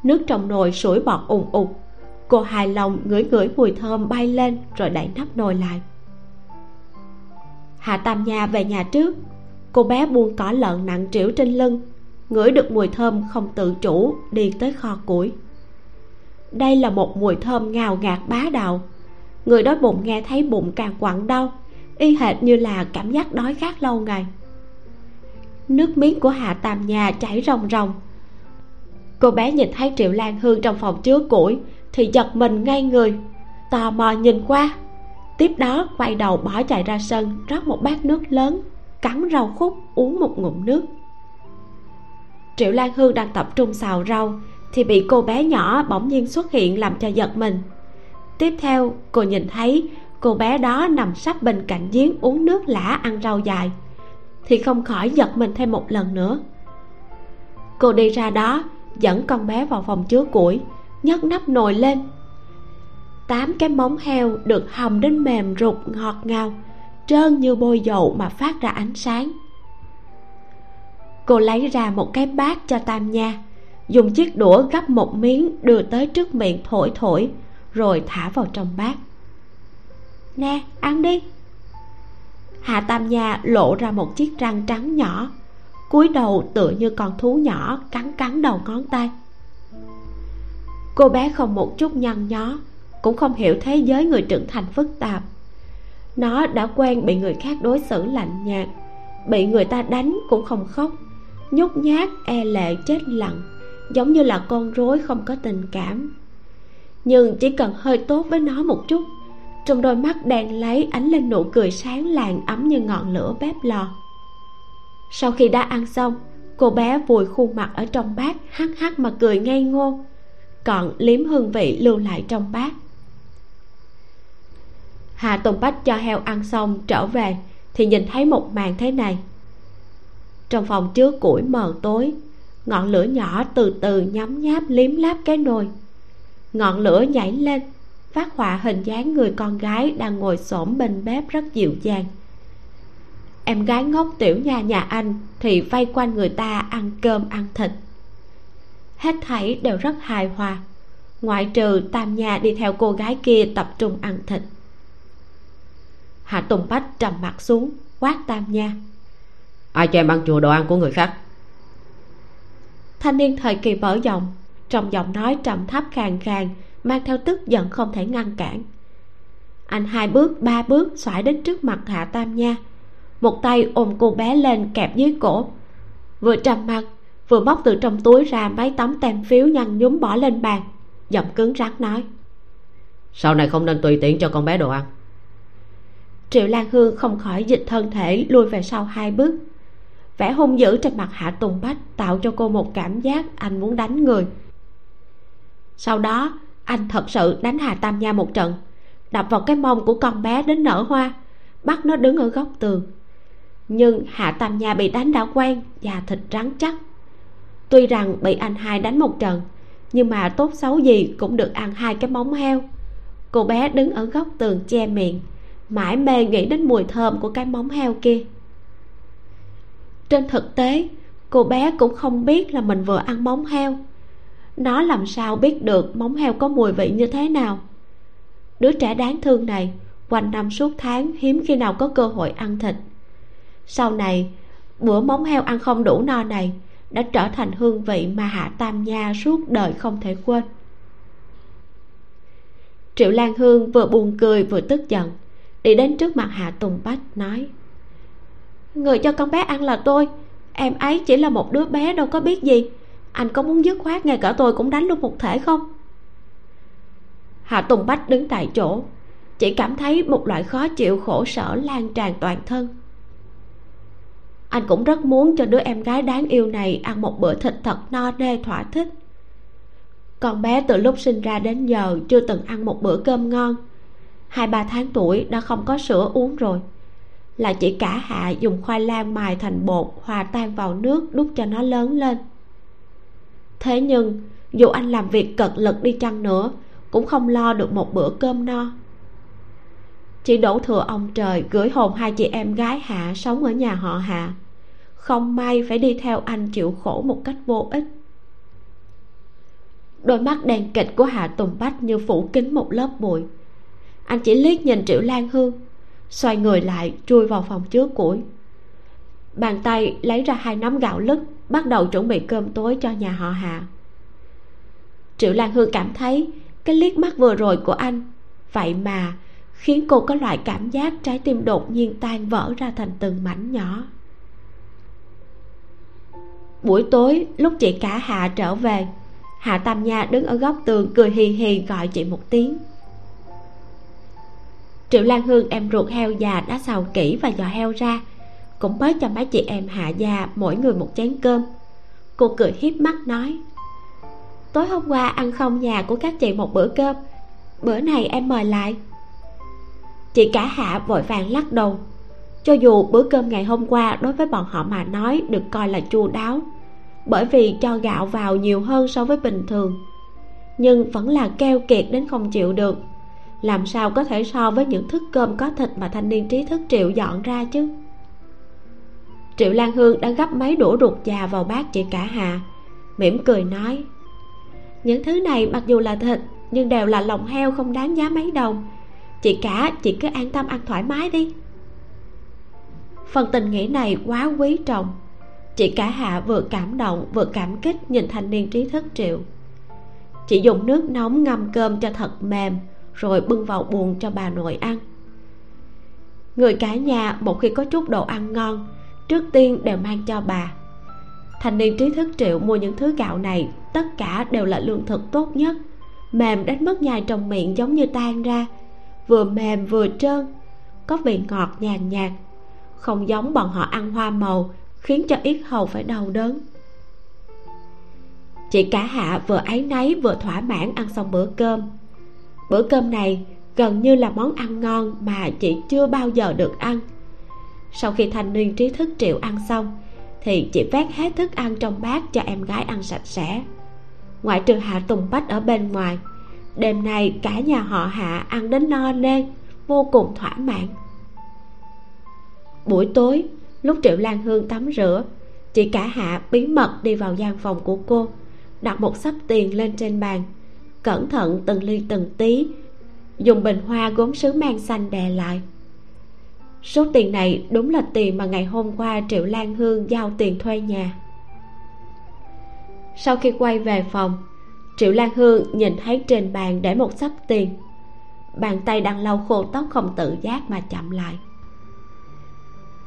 Nước trong nồi sủi bọt ùn ụt, cô hài lòng ngửi ngửi mùi thơm bay lên rồi đẩy nắp nồi lại. Hạ tam nha về nhà trước, cô bé buông cỏ lợn nặng trĩu trên lưng, ngửi được mùi thơm không tự chủ đi tới kho củi. Đây là một mùi thơm ngào ngạt bá đạo, người đói bụng nghe thấy bụng càng quặn đau y hệt như là cảm giác đói khát lâu ngày. Nước miếng của hạ tam nhà chảy ròng ròng. Cô bé nhìn thấy triệu lan hương trong phòng chứa củi thì giật mình ngay người, tò mò nhìn qua. Tiếp đó quay đầu bỏ chạy ra sân, rót một bát nước lớn, cắn rau khúc, uống một ngụm nước. Triệu lan hương đang tập trung xào rau thì bị cô bé nhỏ bỗng nhiên xuất hiện làm cho giật mình. Tiếp theo, cô nhìn thấy cô bé đó nằm sắp bên cạnh giếng uống nước lã ăn rau dài. Thì không khỏi giật mình thêm một lần nữa. Cô đi ra đó, dẫn con bé vào phòng chứa củi, nhấc nắp nồi lên. Tám cái móng heo được hầm đến mềm rụt ngọt ngào, trơn như bôi dầu mà phát ra ánh sáng. Cô lấy ra một cái bát cho tam nha, dùng chiếc đũa gắp một miếng đưa tới trước miệng thổi thổi, rồi thả vào trong bát nè, ăn đi. Hạ tam nha lộ ra một chiếc răng trắng nhỏ. Cúi đầu tựa như con thú nhỏ cắn cắn đầu ngón tay. Cô bé không một chút nhăn nhó, cũng không hiểu thế giới người trưởng thành phức tạp. Nó đã quen bị người khác đối xử lạnh nhạt, bị người ta đánh cũng không khóc, nhút nhát e lệ, chết lặng, giống như là con rối không có tình cảm. Nhưng chỉ cần hơi tốt với nó một chút trong đôi mắt đèn lấy ánh lên nụ cười sáng làng ấm như ngọn lửa bếp lò. Sau khi đã ăn xong, cô bé vùi khuôn mặt ở trong bát, hắc hắc mà cười ngây ngô. Còn liếm hương vị lưu lại trong bát. Hà tùng bách cho heo ăn xong, trở về, thì nhìn thấy một màn thế này. Trong phòng chứa củi mờ tối, ngọn lửa nhỏ từ từ nhắm nháp liếm láp cái nồi. Ngọn lửa nhảy lên phát họa hình dáng người con gái đang ngồi xổm bên bếp rất dịu dàng. Em gái ngốc tiểu nha nhà anh thì vây quanh người ta ăn cơm ăn thịt. Hết thảy đều rất hài hòa. Ngoại trừ tam nha đi theo cô gái kia tập trung ăn thịt. Hạ tùng bách trầm mặt xuống quát tam nha. Ai cho em ăn chùa đồ ăn của người khác? Thanh niên thời kỳ vỡ giọng trong giọng nói trầm thấp khàn khàn mang theo tức giận không thể ngăn cản. Anh hai bước ba bước xoải đến trước mặt hạ tam nha. Một tay ôm cô bé lên kẹp dưới cổ. Vừa trầm mặt vừa móc từ trong túi ra mấy tấm tem phiếu nhăn nhúm bỏ lên bàn giọng cứng rắn nói. Sau này không nên tùy tiện cho con bé đồ ăn. Triệu lan hương không khỏi dịch thân thể lui về sau hai bước. Vẻ hung dữ trên mặt hạ tùng bách tạo cho cô một cảm giác anh muốn đánh người. Sau đó anh thật sự đánh hà tam nha một trận. Đập vào cái mông của con bé đến nở hoa. Bắt nó đứng ở góc tường. Nhưng hạ tam nha bị đánh đã quen và thịt rắn chắc. Tuy rằng bị anh hai đánh một trận, nhưng mà tốt xấu gì cũng được ăn hai cái móng heo. Cô bé đứng ở góc tường che miệng, mãi mê nghĩ đến mùi thơm của cái móng heo kia. Trên thực tế, cô bé cũng không biết là mình vừa ăn móng heo nó làm sao biết được móng heo có mùi vị như thế nào? Đứa trẻ đáng thương này, quanh năm suốt tháng hiếm khi nào có cơ hội ăn thịt. Sau này, bữa móng heo ăn không đủ no này đã trở thành hương vị mà hạ tam nha suốt đời không thể quên. Triệu lan hương vừa buồn cười vừa tức giận, đi đến trước mặt hạ tùng bách, nói, người cho con bé ăn là tôi, em ấy chỉ là một đứa bé đâu có biết gì anh có muốn dứt khoát ngay cả tôi cũng đánh luôn một thể không? Hạ tùng bách đứng tại chỗ, chỉ cảm thấy một loại khó chịu khổ sở lan tràn toàn thân. Anh cũng rất muốn cho đứa em gái đáng yêu này ăn một bữa thịt thật no nê thỏa thích. Con bé từ lúc sinh ra đến giờ chưa từng ăn một bữa cơm ngon. Hai ba tháng tuổi đã không có sữa uống rồi. Là chỉ cả hạ dùng khoai lang mài thành bột hòa tan vào nước đút cho nó lớn lên thế nhưng, dù anh làm việc cật lực đi chăng nữa, cũng không lo được một bữa cơm no. Chỉ đổ thừa ông trời gửi hồn hai chị em gái hạ sống ở nhà họ hạ. Không may phải đi theo anh chịu khổ một cách vô ích. Đôi mắt đen kịch của hạ tùng bách như phủ kín một lớp bụi. Anh chỉ liếc nhìn triệu lan hương, xoay người lại chui vào phòng chứa củi. Bàn tay lấy ra hai nắm gạo lứt bắt đầu chuẩn bị cơm tối cho nhà họ hạ triệu lan hương cảm thấy cái liếc mắt vừa rồi của anh, vậy mà khiến cô có loại cảm giác trái tim đột nhiên tan vỡ ra thành từng mảnh nhỏ. Buổi tối, lúc chị cả hạ trở về hạ tam nha đứng ở góc tường cười hì hì gọi chị một tiếng. Triệu lan hương em ruột heo già đã xào kỹ và giò heo ra cũng mới cho mấy chị em hạ gia mỗi người một chén cơm. Cô cười hiếp mắt nói, tối hôm qua ăn không nhà của các chị một bữa cơm, bữa này em mời lại. Chị cả hạ vội vàng lắc đầu. Cho dù bữa cơm ngày hôm qua đối với bọn họ mà nói được coi là chu đáo, bởi vì cho gạo vào nhiều hơn so với bình thường, nhưng vẫn là keo kiệt đến không chịu được. Làm sao có thể so với những thức cơm có thịt mà thanh niên trí thức triệu dọn ra chứ? Triệu lan hương đã gấp mấy đũa ruột già vào bát chị cả hà mỉm cười nói, những thứ này mặc dù là thịt, nhưng đều là lòng heo không đáng giá mấy đồng. Chị cả, chị cứ an tâm ăn thoải mái đi. Phần tình nghĩa này quá quý trọng. Chị cả hạ vừa cảm động, vừa cảm kích nhìn thanh niên trí thức triệu. Chị dùng nước nóng ngâm cơm cho thật mềm, rồi bưng vào buồng cho bà nội ăn. Người cả nhà, một khi có chút đồ ăn ngon trước tiên đều mang cho bà. Thanh niên trí thức triệu mua những thứ gạo này, tất cả đều là lương thực tốt nhất. Mềm đến mức nhai trong miệng giống như tan ra. Vừa mềm vừa trơn, có vị ngọt nhàn nhạt. Không giống bọn họ ăn hoa màu, khiến cho yết hầu phải đau đớn. Chị cả hạ vừa áy náy vừa thỏa mãn ăn xong bữa cơm. Bữa cơm này gần như là món ăn ngon mà chị chưa bao giờ được ăn sau khi thanh niên trí thức triệu ăn xong, thì chị vét hết thức ăn trong bát cho em gái ăn sạch sẽ. Ngoại trừ hạ tùng bách ở bên ngoài, đêm nay cả nhà họ hạ ăn đến no nê, vô cùng thỏa mãn. Buổi tối, lúc triệu lan hương tắm rửa, chị cả hạ bí mật đi vào gian phòng của cô, đặt một sấp tiền lên trên bàn, cẩn thận từng ly từng tí, dùng bình hoa gốm sứ mang xanh đè lại số tiền này đúng là tiền mà ngày hôm qua triệu lan hương giao tiền thuê nhà. Sau khi quay về phòng, triệu lan hương nhìn thấy trên bàn để một sắp tiền. Bàn tay đang lau khô tóc không tự giác mà chậm lại.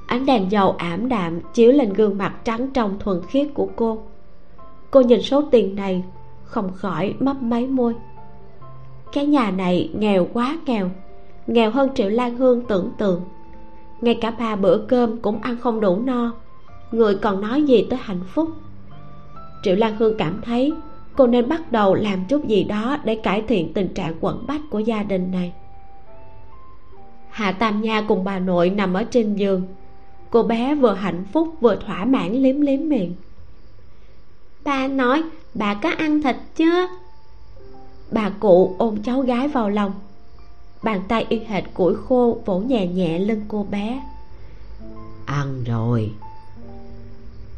Ánh đèn dầu ảm đạm chiếu lên gương mặt trắng trong thuần khiết của cô. Cô nhìn số tiền này, không khỏi mấp máy môi. Cái nhà này nghèo quá nghèo nghèo hơn triệu lan hương tưởng tượng ngay cả ba bữa cơm cũng ăn không đủ no. Người còn nói gì tới hạnh phúc? Triệu lan hương cảm thấy cô nên bắt đầu làm chút gì đó để cải thiện tình trạng quẩn bách của gia đình này. Hạ tam nha cùng bà nội nằm ở trên giường. Cô bé vừa hạnh phúc vừa thỏa mãn liếm liếm miệng. Bà nói, bà có ăn thịt chưa? Bà cụ ôm cháu gái vào lòng bàn tay y hệt củi khô vỗ nhẹ nhẹ lưng cô bé. Ăn rồi.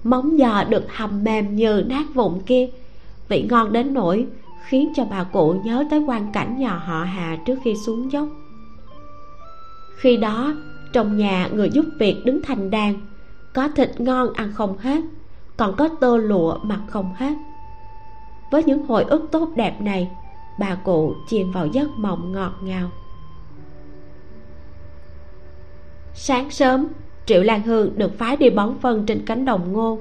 Móng giò được hầm mềm như nát vụn kia. Vị ngon đến nỗi khiến cho bà cụ nhớ tới quan cảnh nhà họ hà trước khi xuống dốc. Khi đó trong nhà người giúp việc đứng thành đàn. Có thịt ngon ăn không hết còn có tơ lụa mặc không hết. Với những hồi ức tốt đẹp này bà cụ chìm vào giấc mộng ngọt ngào sáng sớm, triệu lan hương được phái đi bón phân trên cánh đồng ngô.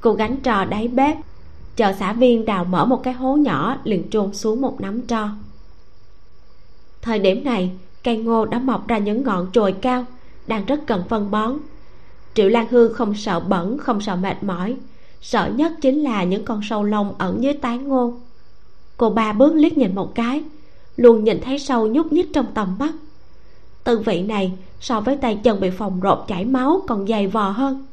Cô gánh trò đáy bếp, chờ xã viên đào mở một cái hố nhỏ liền trôn xuống một nắm tro. Thời điểm này, cây ngô đã mọc ra những ngọn trồi cao, đang rất cần phân bón. Triệu lan hương không sợ bẩn, không sợ mệt mỏi. Sợ nhất chính là những con sâu lông ẩn dưới tán ngô. Cô ba bước liếc nhìn một cái, luôn nhìn thấy sâu nhúc nhích trong tầm mắt tư vị này, so với tay chân bị phòng rộp chảy máu còn dày vò hơn.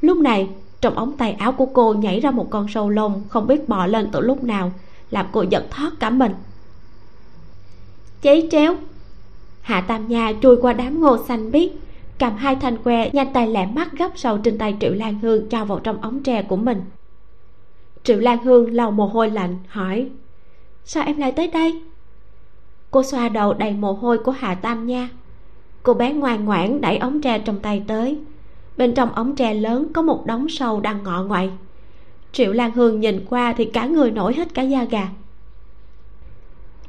Lúc này, trong ống tay áo của cô nhảy ra một con sâu lông không biết bò lên từ lúc nào, làm cô giật thoát cả mình. Cháy chéo. hạ tam nha trôi qua đám ngô xanh biếc, cầm hai thanh que nhanh tay lẹ mắt gấp sâu trên tay triệu lan hương cho vào trong ống tre của mình. Triệu lan hương lau mồ hôi lạnh, hỏi, sao em lại tới đây? Cô xoa đầu đầy mồ hôi của hà tam nha. Cô bé ngoan ngoãn đẩy ống tre trong tay tới. Bên trong ống tre lớn có một đống sâu đang ngọ ngoại. Triệu lan hương nhìn qua thì cả người nổi hết cả da gà.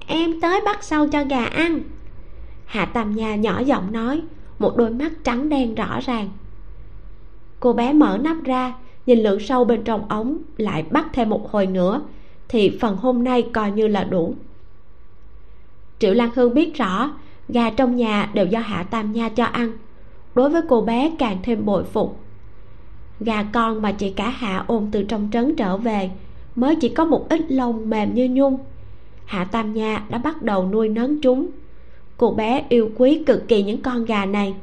Em tới bắt sâu cho gà ăn. Hạ tam nha nhỏ giọng nói, một đôi mắt trắng đen rõ ràng. Cô bé mở nắp ra, nhìn lượng sâu bên trong ống, lại bắt thêm một hồi nữa, thì phần hôm nay coi như là đủ triệu lan hương biết rõ, gà trong nhà đều do hạ tam nha cho ăn. Đối với cô bé càng thêm bội phục. Gà con mà chị cả hạ ôm từ trong trấn trở về, mới chỉ có một ít lông mềm như nhung. Hạ tam nha đã bắt đầu nuôi nấng chúng. Cô bé yêu quý cực kỳ những con gà này.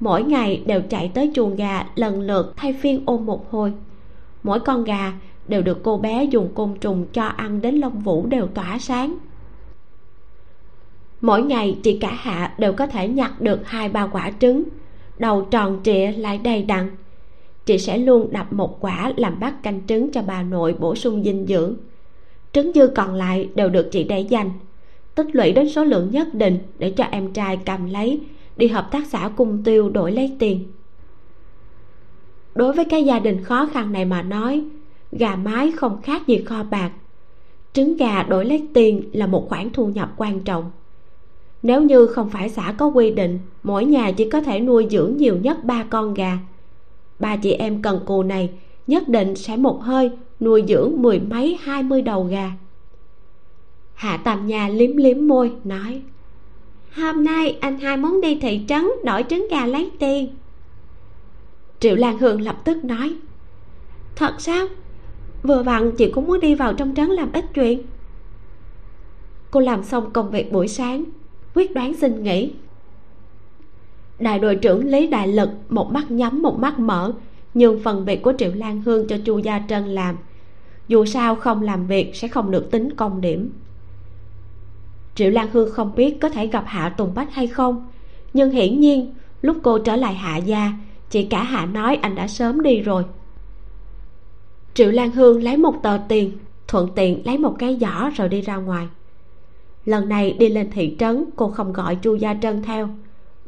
Mỗi ngày đều chạy tới chuồng gà lần lượt thay phiên ôm một hồi. Mỗi con gà đều được cô bé dùng côn trùng cho ăn đến lông vũ đều tỏa sáng mỗi ngày chị cả hạ đều có thể nhặt được hai ba quả trứng. Đầu tròn trịa lại đầy đặn. Chị sẽ luôn đập một quả làm bát canh trứng cho bà nội bổ sung dinh dưỡng. Trứng dư còn lại đều được chị để dành. Tích lũy đến số lượng nhất định để cho em trai cầm lấy, đi hợp tác xã cung tiêu đổi lấy tiền. Đối với cái gia đình khó khăn này mà nói, gà mái không khác gì kho bạc. Trứng gà đổi lấy tiền là một khoản thu nhập quan trọng nếu như không phải xã có quy định mỗi nhà chỉ có thể nuôi dưỡng nhiều nhất ba con gà. Ba chị em cần cù này nhất định sẽ một hơi nuôi dưỡng mười mấy hai mươi đầu gà. Hạ tam nhà liếm liếm môi nói hôm nay anh hai muốn đi thị trấn đổi trứng gà lấy tiền. Triệu lan hương lập tức nói thật sao? Vừa vặn chị cũng muốn đi vào trong trấn làm ít chuyện. Cô làm xong công việc buổi sáng quyết đoán xin nghỉ. Đại đội trưởng lý đại lực, một mắt nhắm, một mắt mở, nhường phần việc của triệu lan hương cho chu gia trân làm. Dù sao không làm việc sẽ không được tính công điểm. Triệu lan hương không biết có thể gặp hạ tùng bách hay không, nhưng hiển nhiên, lúc cô trở lại hạ gia, chị cả hạ nói anh đã sớm đi rồi. Triệu lan hương lấy một tờ tiền, thuận tiện lấy một cái giỏ rồi đi ra ngoài lần này đi lên thị trấn, cô không gọi chu gia trân theo,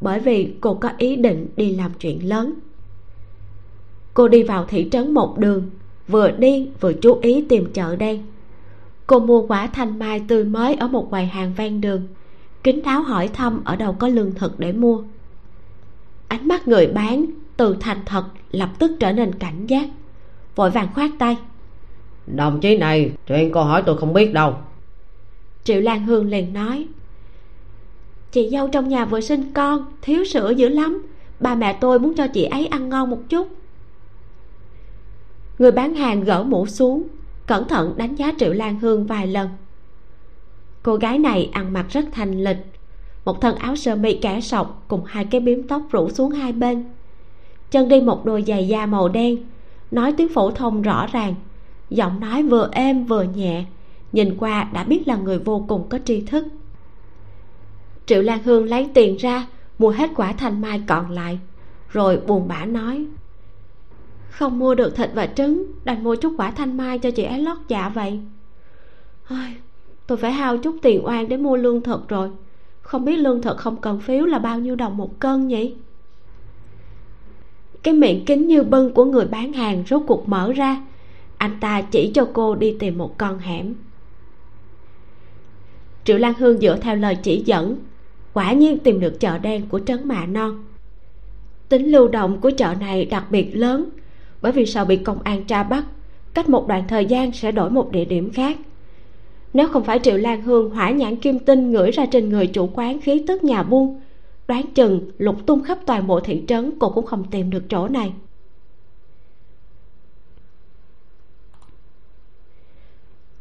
bởi vì cô có ý định đi làm chuyện lớn. Cô đi vào thị trấn một đường, vừa đi vừa chú ý tìm chợ đen cô mua quả thanh mai tươi mới ở một quầy hàng ven đường kính đáo hỏi thăm ở đâu có lương thực để mua. Ánh mắt người bán từ thành thật lập tức trở nên cảnh giác, vội vàng khoát tay. Đồng chí này, chuyện cô hỏi tôi không biết đâu triệu lan hương liền nói, chị dâu trong nhà vừa sinh con, thiếu sữa dữ lắm. Ba mẹ tôi muốn cho chị ấy ăn ngon một chút. Người bán hàng gỡ mũ xuống, cẩn thận đánh giá triệu lan hương vài lần. Cô gái này ăn mặc rất thành lịch, một thân áo sơ mi kẻ sọc cùng hai cái biếm tóc rủ xuống hai bên. Chân đi một đôi giày da màu đen, nói tiếng phổ thông rõ ràng, giọng nói vừa êm vừa nhẹ nhìn qua đã biết là người vô cùng có tri thức. Triệu lan hương lấy tiền ra mua hết quả thanh mai còn lại rồi buồn bã nói không mua được thịt và trứng đành mua chút quả thanh mai cho chị ấy lót dạ vậy. Ai, tôi phải hao chút tiền oan để mua lương thực rồi. Không biết lương thực không cần phiếu là bao nhiêu đồng một cân nhỉ? Cái miệng kính như bưng của người bán hàng rốt cuộc mở ra. Anh ta chỉ cho cô đi tìm một con hẻm triệu lan hương dựa theo lời chỉ dẫn, quả nhiên tìm được chợ đen của trấn mạ non. Tính lưu động của chợ này đặc biệt lớn, bởi vì sợ bị công an tra bắt, cách một đoạn thời gian sẽ đổi một địa điểm khác. Nếu không phải triệu lan hương hỏa nhãn kim tinh ngửi ra trên người chủ quán khí tức nhà buôn, đoán chừng lục tung khắp toàn bộ thị trấn cô cũng không tìm được chỗ này.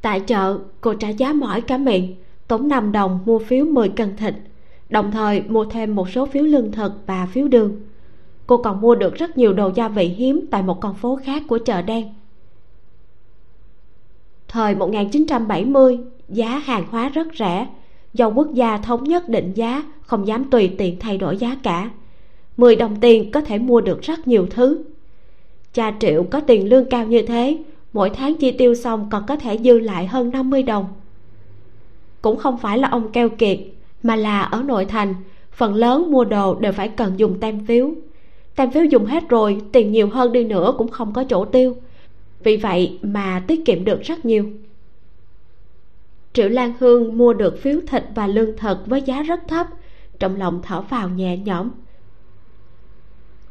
Tại chợ, cô trả giá mỏi cả miệng tốn 5 đồng mua phiếu 10 cân thịt đồng thời mua thêm một số phiếu lương thực và phiếu đường. Cô còn mua được rất nhiều đồ gia vị hiếm tại một con phố khác của chợ đen. Thời 1970 giá hàng hóa rất rẻ, do quốc gia thống nhất định giá, không dám tùy tiện thay đổi giá cả. 10 đồng tiền có thể mua được rất nhiều thứ. Cha triệu có tiền lương cao như thế, mỗi tháng chi tiêu xong còn có thể dư lại hơn 50 đồng cũng không phải là ông keo kiệt, mà là ở nội thành, phần lớn mua đồ đều phải cần dùng tem phiếu. Tem phiếu dùng hết rồi, tiền nhiều hơn đi nữa cũng không có chỗ tiêu. Vì vậy mà tiết kiệm được rất nhiều. Triệu lan hương mua được phiếu thịt và lương thực với giá rất thấp, trong lòng thở vào nhẹ nhõm.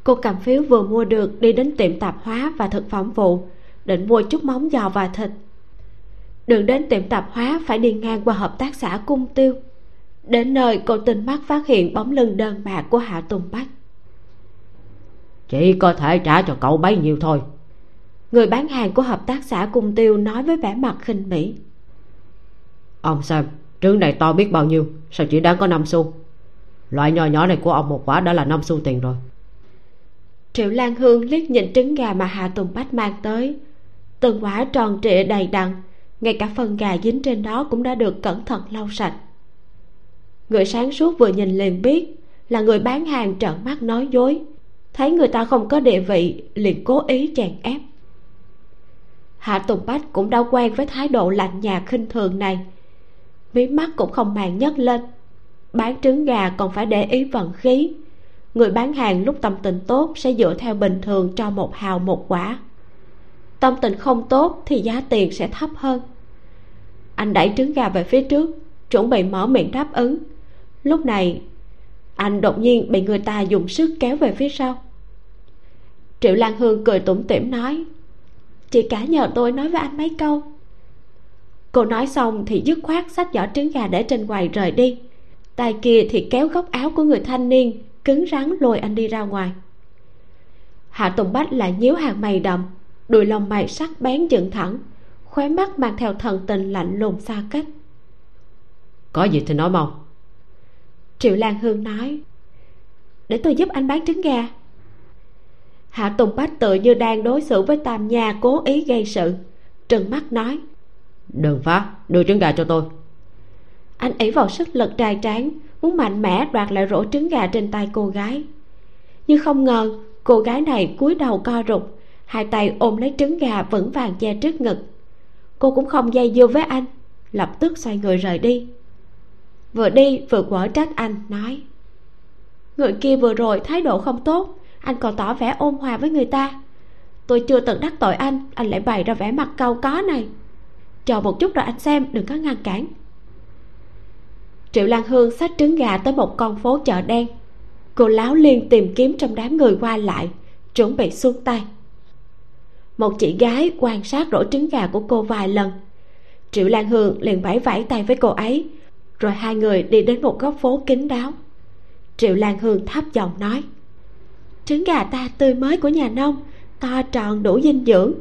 Cô cầm phiếu vừa mua được đi đến tiệm tạp hóa và thực phẩm vụ, định mua chút móng giò và thịt đường đến tiệm tạp hóa phải đi ngang qua hợp tác xã cung tiêu. Đến nơi cô tình mắt phát hiện bóng lưng đơn bạc của hạ tùng bách. Chỉ có thể trả cho cậu bấy nhiêu thôi. Người bán hàng của hợp tác xã cung tiêu nói với vẻ mặt khinh bỉ. Ông xem trứng này to biết bao nhiêu sao chỉ đáng có năm xu? Loại nhỏ nhỏ này của ông một quả đã là năm xu tiền rồi. Triệu lan hương liếc nhìn trứng gà mà hà tùng bách mang tới. Từng quả tròn trịa đầy đặn ngay cả phần gà dính trên đó cũng đã được cẩn thận lau sạch. Người sáng suốt vừa nhìn liền biết là người bán hàng trợn mắt nói dối. Thấy người ta không có địa vị, liền cố ý chèn ép. Hạ tùng bách cũng đã quen với thái độ lạnh nhạt khinh thường này. Mí mắt cũng không màng nhấc lên. Bán trứng gà còn phải để ý vận khí. Người bán hàng lúc tâm tình tốt sẽ dựa theo bình thường cho một hào một quả. Tâm tình không tốt thì giá tiền sẽ thấp hơn anh đẩy trứng gà về phía trước, chuẩn bị mở miệng đáp ứng. Lúc này, anh đột nhiên bị người ta dùng sức kéo về phía sau. Triệu lan hương cười tủm tỉm nói, chị cả nhờ tôi nói với anh mấy câu. Cô nói xong thì dứt khoát xách giỏ trứng gà để trên quầy rời đi. Tay kia thì kéo góc áo của người thanh niên, cứng rắn lôi anh đi ra ngoài. Hạ tùng bách lại nhíu hàng mày đậm đùi lông mày sắc bén dựng thẳng khóe mắt mang theo thần tình lạnh lùng xa cách. Có gì thì nói mau. Triệu lan hương nói để tôi giúp anh bán trứng gà. Hạ tùng bách tự như đang đối xử với tam nha cố ý gây sự. Trừng mắt nói đừng phá đưa trứng gà cho tôi. Anh ỷ vào sức lực trai tráng muốn mạnh mẽ đoạt lại rổ trứng gà trên tay cô gái. Nhưng không ngờ cô gái này cúi đầu co rụt hai tay ôm lấy trứng gà vững vàng che trước ngực cô cũng không dây dưa với anh, lập tức xoay người rời đi. Vừa đi, vừa quở trách anh, nói. Người kia vừa rồi thái độ không tốt, anh còn tỏ vẻ ôn hòa với người ta. Tôi chưa từng đắc tội anh anh lại bày ra vẻ mặt cau có này. Chờ một chút rồi anh xem, đừng có ngăn cản. Triệu lan hương xách trứng gà tới một con phố chợ đen. Cô láo liên tìm kiếm trong đám người qua lại, chuẩn bị xuống tay một chị gái quan sát rổ trứng gà của cô vài lần. Triệu lan hương liền vẫy vẫy tay với cô ấy, rồi hai người đi đến một góc phố kín đáo. Triệu lan hương thấp giọng nói, trứng gà ta tươi mới của nhà nông, to tròn đủ dinh dưỡng.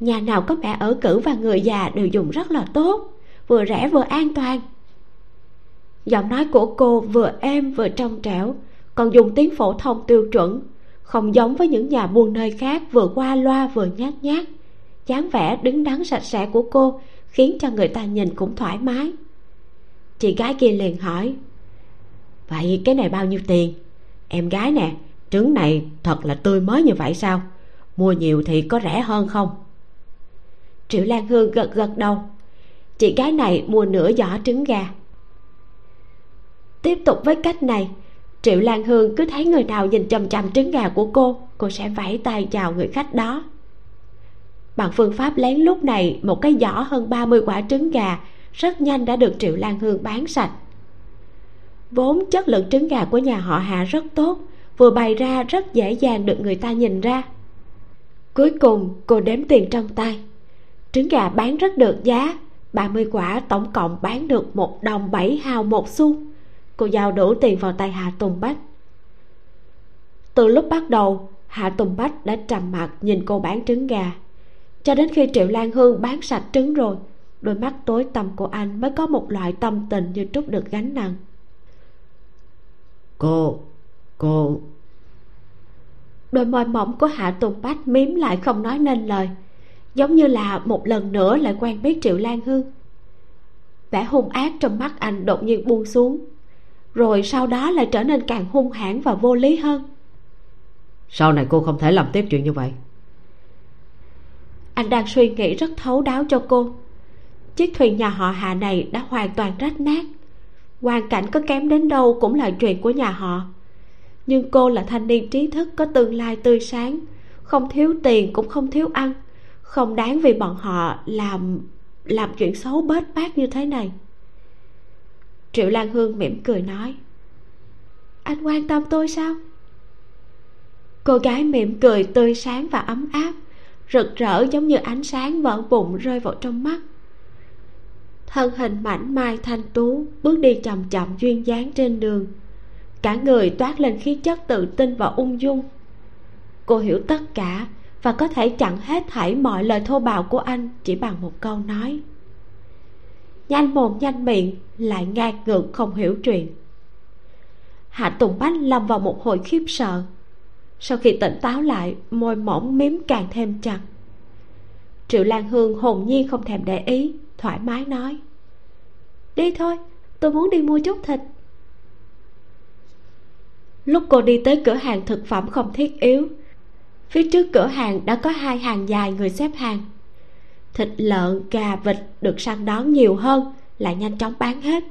Nhà nào có mẹ ở cử và người già đều dùng rất là tốt, vừa rẻ vừa an toàn. Giọng nói của cô vừa êm vừa trong trẻo, còn dùng tiếng phổ thông tiêu chuẩn không giống với những nhà buôn nơi khác vừa qua loa vừa nhát nhát. Dáng vẻ, đứng đắn sạch sẽ của cô khiến cho người ta nhìn cũng thoải mái. Chị gái kia liền hỏi, vậy cái này bao nhiêu tiền? Em gái nè, trứng này thật là tươi mới như vậy sao? Mua nhiều thì có rẻ hơn không? Triệu lan hương gật gật đầu, chị gái này mua nửa giỏ trứng gà. Tiếp tục với cách này triệu lan hương cứ thấy người nào nhìn chằm chằm trứng gà của cô cô sẽ vẫy tay chào người khách đó. Bằng phương pháp lén lúc này, một cái giỏ hơn 30 quả trứng gà rất nhanh đã được triệu lan hương bán sạch. Vốn chất lượng trứng gà của nhà họ hạ rất tốt, vừa bày ra rất dễ dàng được người ta nhìn ra. Cuối cùng, cô đếm tiền trong tay. Trứng gà bán rất được giá 30 quả tổng cộng bán được một đồng bảy hào một xu cô giao đủ tiền vào tay hạ tùng bách. Từ lúc bắt đầu hạ tùng bách đã trầm mặt nhìn cô bán trứng gà. Cho đến khi triệu lan hương bán sạch trứng rồi đôi mắt tối tăm của anh mới có một loại tâm tình như trút được gánh nặng. Cô cô. Đôi môi mỏng của hạ tùng bách miếm lại không nói nên lời giống như là một lần nữa lại quen biết triệu lan hương. Vẻ hung ác trong mắt anh đột nhiên buông xuống rồi sau đó lại trở nên càng hung hãn và vô lý hơn. Sau này cô không thể làm tiếp chuyện như vậy. Anh đang suy nghĩ rất thấu đáo cho cô. Chiếc thuyền nhà họ hạ này đã hoàn toàn rách nát. Hoàn cảnh có kém đến đâu cũng là chuyện của nhà họ. Nhưng cô là thanh niên trí thức có tương lai tươi sáng. Không thiếu tiền cũng không thiếu ăn. Không đáng vì bọn họ làm làm chuyện xấu bết bát như thế này triệu lan hương mỉm cười nói. Anh quan tâm tôi sao? Cô gái mỉm cười tươi sáng và ấm áp, rực rỡ giống như ánh sáng vỡ bụng rơi vào trong mắt. Thân hình mảnh mai thanh tú bước đi chậm chậm duyên dáng trên đường. Cả người toát lên khí chất tự tin và ung dung. Cô hiểu tất cả và có thể chặn hết thảy mọi lời thô bạo của anh chỉ bằng một câu nói nhanh mồm, nhanh miệng, lại ngang ngược không hiểu chuyện. Hạ tùng bách lâm vào một hồi khiếp sợ. Sau khi tỉnh táo lại, môi mỏng miếm càng thêm chặt. Triệu lan hương hồn nhiên không thèm để ý, thoải mái nói. Đi thôi, tôi muốn đi mua chút thịt. Lúc cô đi tới cửa hàng thực phẩm không thiết yếu, phía trước cửa hàng đã có hai hàng dài người xếp hàng thịt lợn, gà, vịt được săn đón nhiều hơn, lại nhanh chóng bán hết.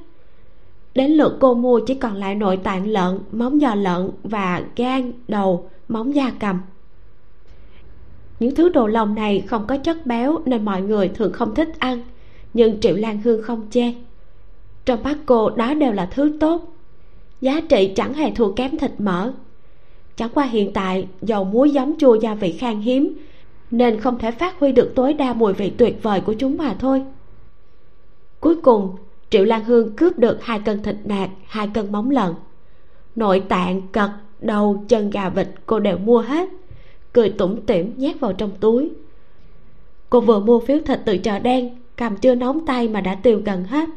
Đến lượt cô mua chỉ còn lại nội tạng lợn, móng giò lợn và gan đầu móng da cầm. Những thứ đồ lòng này không có chất béo nên mọi người thường không thích ăn, nhưng triệu lan hương không chê. Trong mắt cô đó đều là thứ tốt. Giá trị chẳng hề thua kém thịt mỡ. Chẳng qua hiện tại, dầu muối giấm chua gia vị khan hiếm nên không thể phát huy được tối đa mùi vị tuyệt vời của chúng mà thôi. Cuối cùng, triệu lan hương cướp được hai cân thịt nạc hai cân móng lợn. Nội tạng, cật, đầu, chân gà vịt cô đều mua hết. Cười tủm tỉm nhét vào trong túi. Cô vừa mua phiếu thịt từ chợ đen, cầm chưa nóng tay mà đã tiêu gần hết.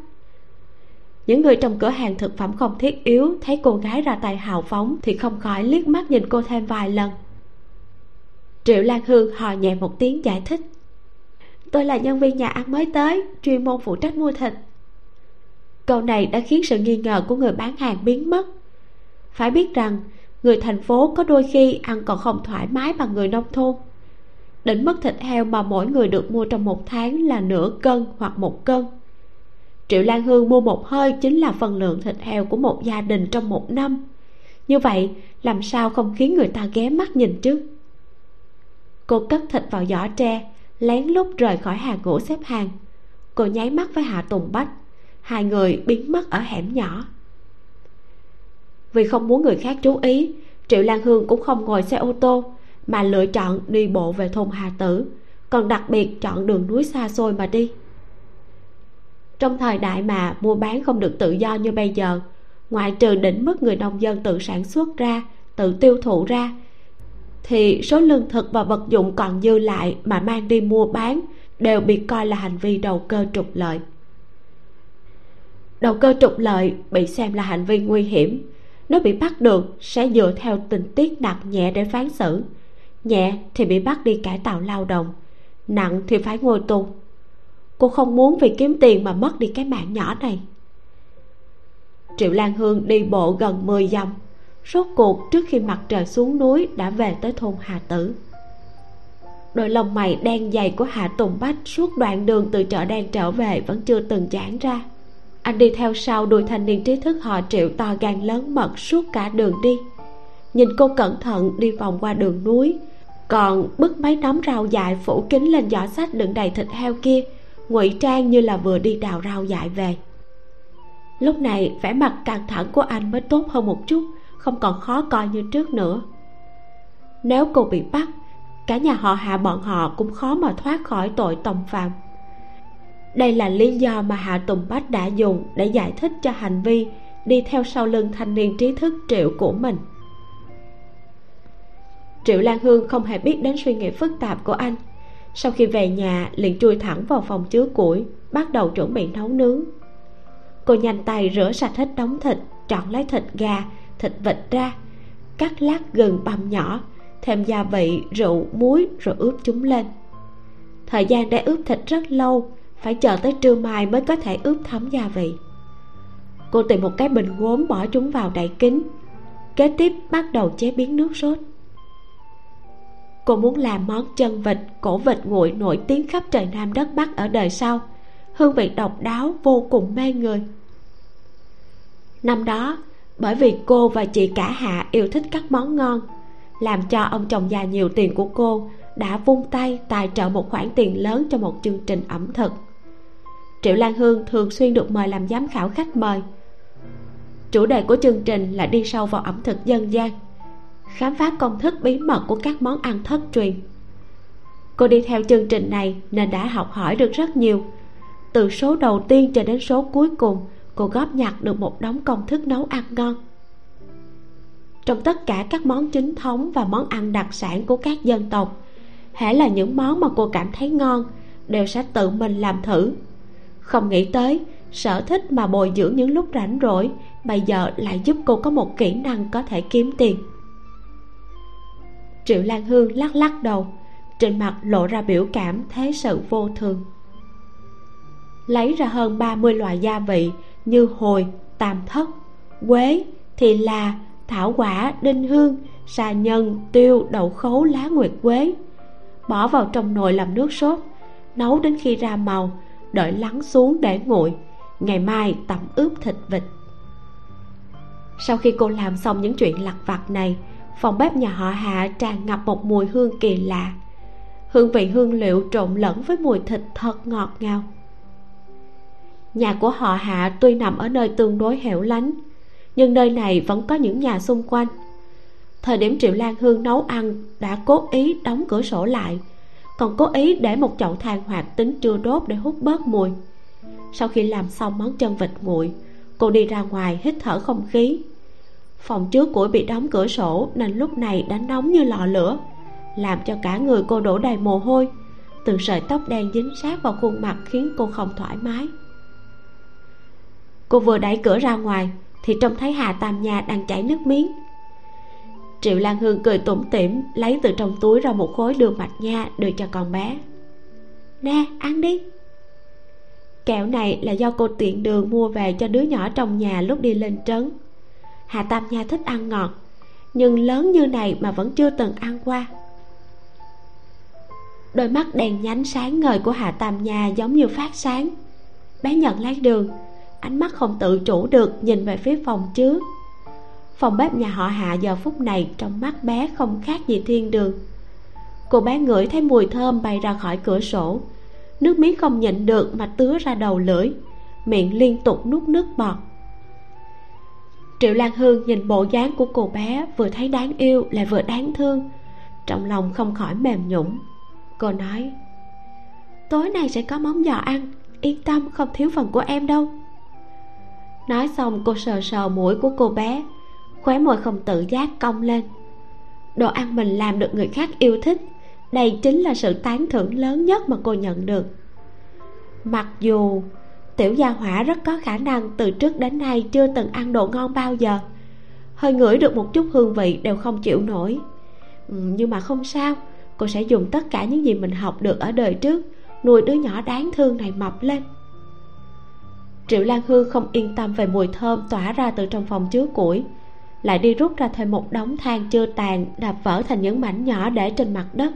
Những người trong cửa hàng thực phẩm không thiết yếu thấy cô gái ra tay hào phóng thì không khỏi liếc mắt nhìn cô thêm vài lần triệu lan hương hò nhẹ một tiếng giải thích. Tôi là nhân viên nhà ăn mới tới, chuyên môn phụ trách mua thịt. Câu này đã khiến sự nghi ngờ của người bán hàng biến mất. Phải biết rằng, người thành phố có đôi khi ăn còn không thoải mái bằng người nông thôn. Đỉnh mức thịt heo mà mỗi người được mua trong một tháng là nửa cân hoặc một cân. Triệu lan hương mua một hơi chính là phần lượng thịt heo của một gia đình trong một năm. Như vậy, làm sao không khiến người ta ghé mắt nhìn chứ? Cô cất thịt vào giỏ tre, lén lút rời khỏi hàng gỗ xếp hàng. Cô nháy mắt với hạ tùng bách. Hai người biến mất ở hẻm nhỏ. Vì không muốn người khác chú ý, triệu lan hương cũng không ngồi xe ô tô, mà lựa chọn đi bộ về thôn hà tử, còn đặc biệt chọn đường núi xa xôi mà đi. Trong thời đại mà mua bán không được tự do như bây giờ, ngoại trừ đỉnh mức người nông dân tự sản xuất ra, tự tiêu thụ ra thì số lương thực và vật dụng còn dư lại mà mang đi mua bán đều bị coi là hành vi đầu cơ trục lợi. Đầu cơ trục lợi bị xem là hành vi nguy hiểm. Nếu bị bắt được sẽ dựa theo tình tiết nặng nhẹ để phán xử. Nhẹ thì bị bắt đi cải tạo lao động, nặng thì phải ngồi tù. Cô không muốn vì kiếm tiền mà mất đi cái mạng nhỏ này. Triệu lan hương đi bộ gần 10 dặm rốt cuộc, trước khi mặt trời xuống núi đã về tới thôn hà tử. Đôi lông mày đen dày của hạ tùng bách suốt đoạn đường từ chợ đen trở về vẫn chưa từng giãn ra. Anh đi theo sau đuôi thanh niên trí thức họ triệu to gan lớn mật suốt cả đường đi. Nhìn cô cẩn thận đi vòng qua đường núi, còn bứt mấy nắm rau dại phủ kín lên giỏ sách đựng đầy thịt heo kia, ngụy trang như là vừa đi đào rau dại về. Lúc này, vẻ mặt căng thẳng của anh mới tốt hơn một chút không còn khó coi như trước nữa. Nếu cô bị bắt, cả nhà họ hạ bọn họ cũng khó mà thoát khỏi tội tòng phạm. Đây là lý do mà hạ tùng bách đã dùng để giải thích cho hành vi đi theo sau lưng thanh niên trí thức triệu của mình. Triệu lan hương không hề biết đến suy nghĩ phức tạp của anh. Sau khi về nhà, liền chui thẳng vào phòng chứa củi, bắt đầu chuẩn bị nấu nướng. Cô nhanh tay rửa sạch hết đống thịt chọn lấy thịt gà thịt vịt ra, cắt lát gừng băm nhỏ, thêm gia vị, rượu, muối rồi ướp chúng lên. Thời gian để ướp thịt rất lâu, phải chờ tới trưa mai mới có thể ướp thấm gia vị. Cô tìm một cái bình gốm bỏ chúng vào đậy kín, kế tiếp bắt đầu chế biến nước sốt. Cô muốn làm món chân vịt, cổ vịt nguội nổi tiếng khắp trời nam đất bắc ở đời sau. Hương vị độc đáo, vô cùng mê người. Năm đó bởi vì cô và chị cả hạ yêu thích các món ngon, làm cho ông chồng già nhiều tiền của cô đã vung tay tài trợ một khoản tiền lớn cho một chương trình ẩm thực. Triệu lan hương thường xuyên được mời làm giám khảo khách mời. Chủ đề của chương trình là đi sâu vào ẩm thực dân gian, khám phá công thức bí mật của các món ăn thất truyền. Cô đi theo chương trình này nên đã học hỏi được rất nhiều, từ số đầu tiên cho đến số cuối cùng cô góp nhặt được một đống công thức nấu ăn ngon. Trong tất cả các món chính thống và món ăn đặc sản của các dân tộc, hễ là những món mà cô cảm thấy ngon đều sẽ tự mình làm thử. Không nghĩ tới, sở thích mà bồi dưỡng những lúc rảnh rỗi bây giờ lại giúp cô có một kỹ năng có thể kiếm tiền. Triệu lan hương lắc lắc đầu, trên mặt lộ ra biểu cảm thế sự vô thường. Lấy ra hơn 30 loại gia vị như hồi, tam thất, quế, thì là, thảo quả, đinh hương, xà nhân, tiêu, đậu khấu, lá nguyệt quế. Bỏ vào trong nồi làm nước sốt nấu đến khi ra màu đợi lắng xuống để nguội. Ngày mai tẩm ướp thịt vịt. Sau khi cô làm xong những chuyện lặt vặt này phòng bếp nhà họ hạ tràn ngập một mùi hương kỳ lạ. Hương vị hương liệu trộn lẫn với mùi thịt thật ngọt ngào nhà của họ hạ tuy nằm ở nơi tương đối hẻo lánh, nhưng nơi này vẫn có những nhà xung quanh. Thời điểm triệu lan hương nấu ăn đã cố ý đóng cửa sổ lại, còn cố ý để một chậu than hoạt tính chưa đốt để hút bớt mùi. Sau khi làm xong món chân vịt nguội, cô đi ra ngoài hít thở không khí. Phòng trước củi bị đóng cửa sổ nên lúc này đã nóng như lò lửa, làm cho cả người cô đổ đầy mồ hôi từng sợi tóc đen dính sát vào khuôn mặt khiến cô không thoải mái cô vừa đẩy cửa ra ngoài, thì trông thấy hà tam nha đang chảy nước miếng. Triệu lan hương cười tủm tỉm, lấy từ trong túi ra một khối đường mạch nha đưa cho con bé. Nè, ăn đi. Kẹo này là do cô tiện đường mua về cho đứa nhỏ trong nhà lúc đi lên trấn. Hà tam nha thích ăn ngọt, nhưng lớn như này mà vẫn chưa từng ăn qua. Đôi mắt đèn nhánh sáng ngời của hà tam nha giống như phát sáng. Bé nhận lấy đường ánh mắt không tự chủ được nhìn về phía phòng trước. Phòng bếp nhà họ hạ giờ phút này trong mắt bé không khác gì thiên đường. Cô bé ngửi thấy mùi thơm bay ra khỏi cửa sổ. Nước miếng không nhịn được mà tứa ra đầu lưỡi, miệng liên tục nuốt nước bọt. Triệu lan hương nhìn bộ dáng của cô bé vừa thấy đáng yêu lại vừa đáng thương, trong lòng không khỏi mềm nhũng cô nói, tối nay sẽ có món giò ăn, yên tâm, không thiếu phần của em đâu nói xong cô sờ sờ mũi của cô bé khóe môi không tự giác cong lên. Đồ ăn mình làm được người khác yêu thích đây chính là sự tán thưởng lớn nhất mà cô nhận được. Mặc dù tiểu gia hỏa rất có khả năng từ trước đến nay chưa từng ăn đồ ngon bao giờ hơi ngửi được một chút hương vị đều không chịu nổi. Ừ, nhưng mà không sao cô sẽ dùng tất cả những gì mình học được ở đời trước nuôi đứa nhỏ đáng thương này mập lên triệu lan hương không yên tâm về mùi thơm tỏa ra từ trong phòng chứa củi. Lại đi rút ra thêm một đống than chưa tàn đạp vỡ thành những mảnh nhỏ để trên mặt đất.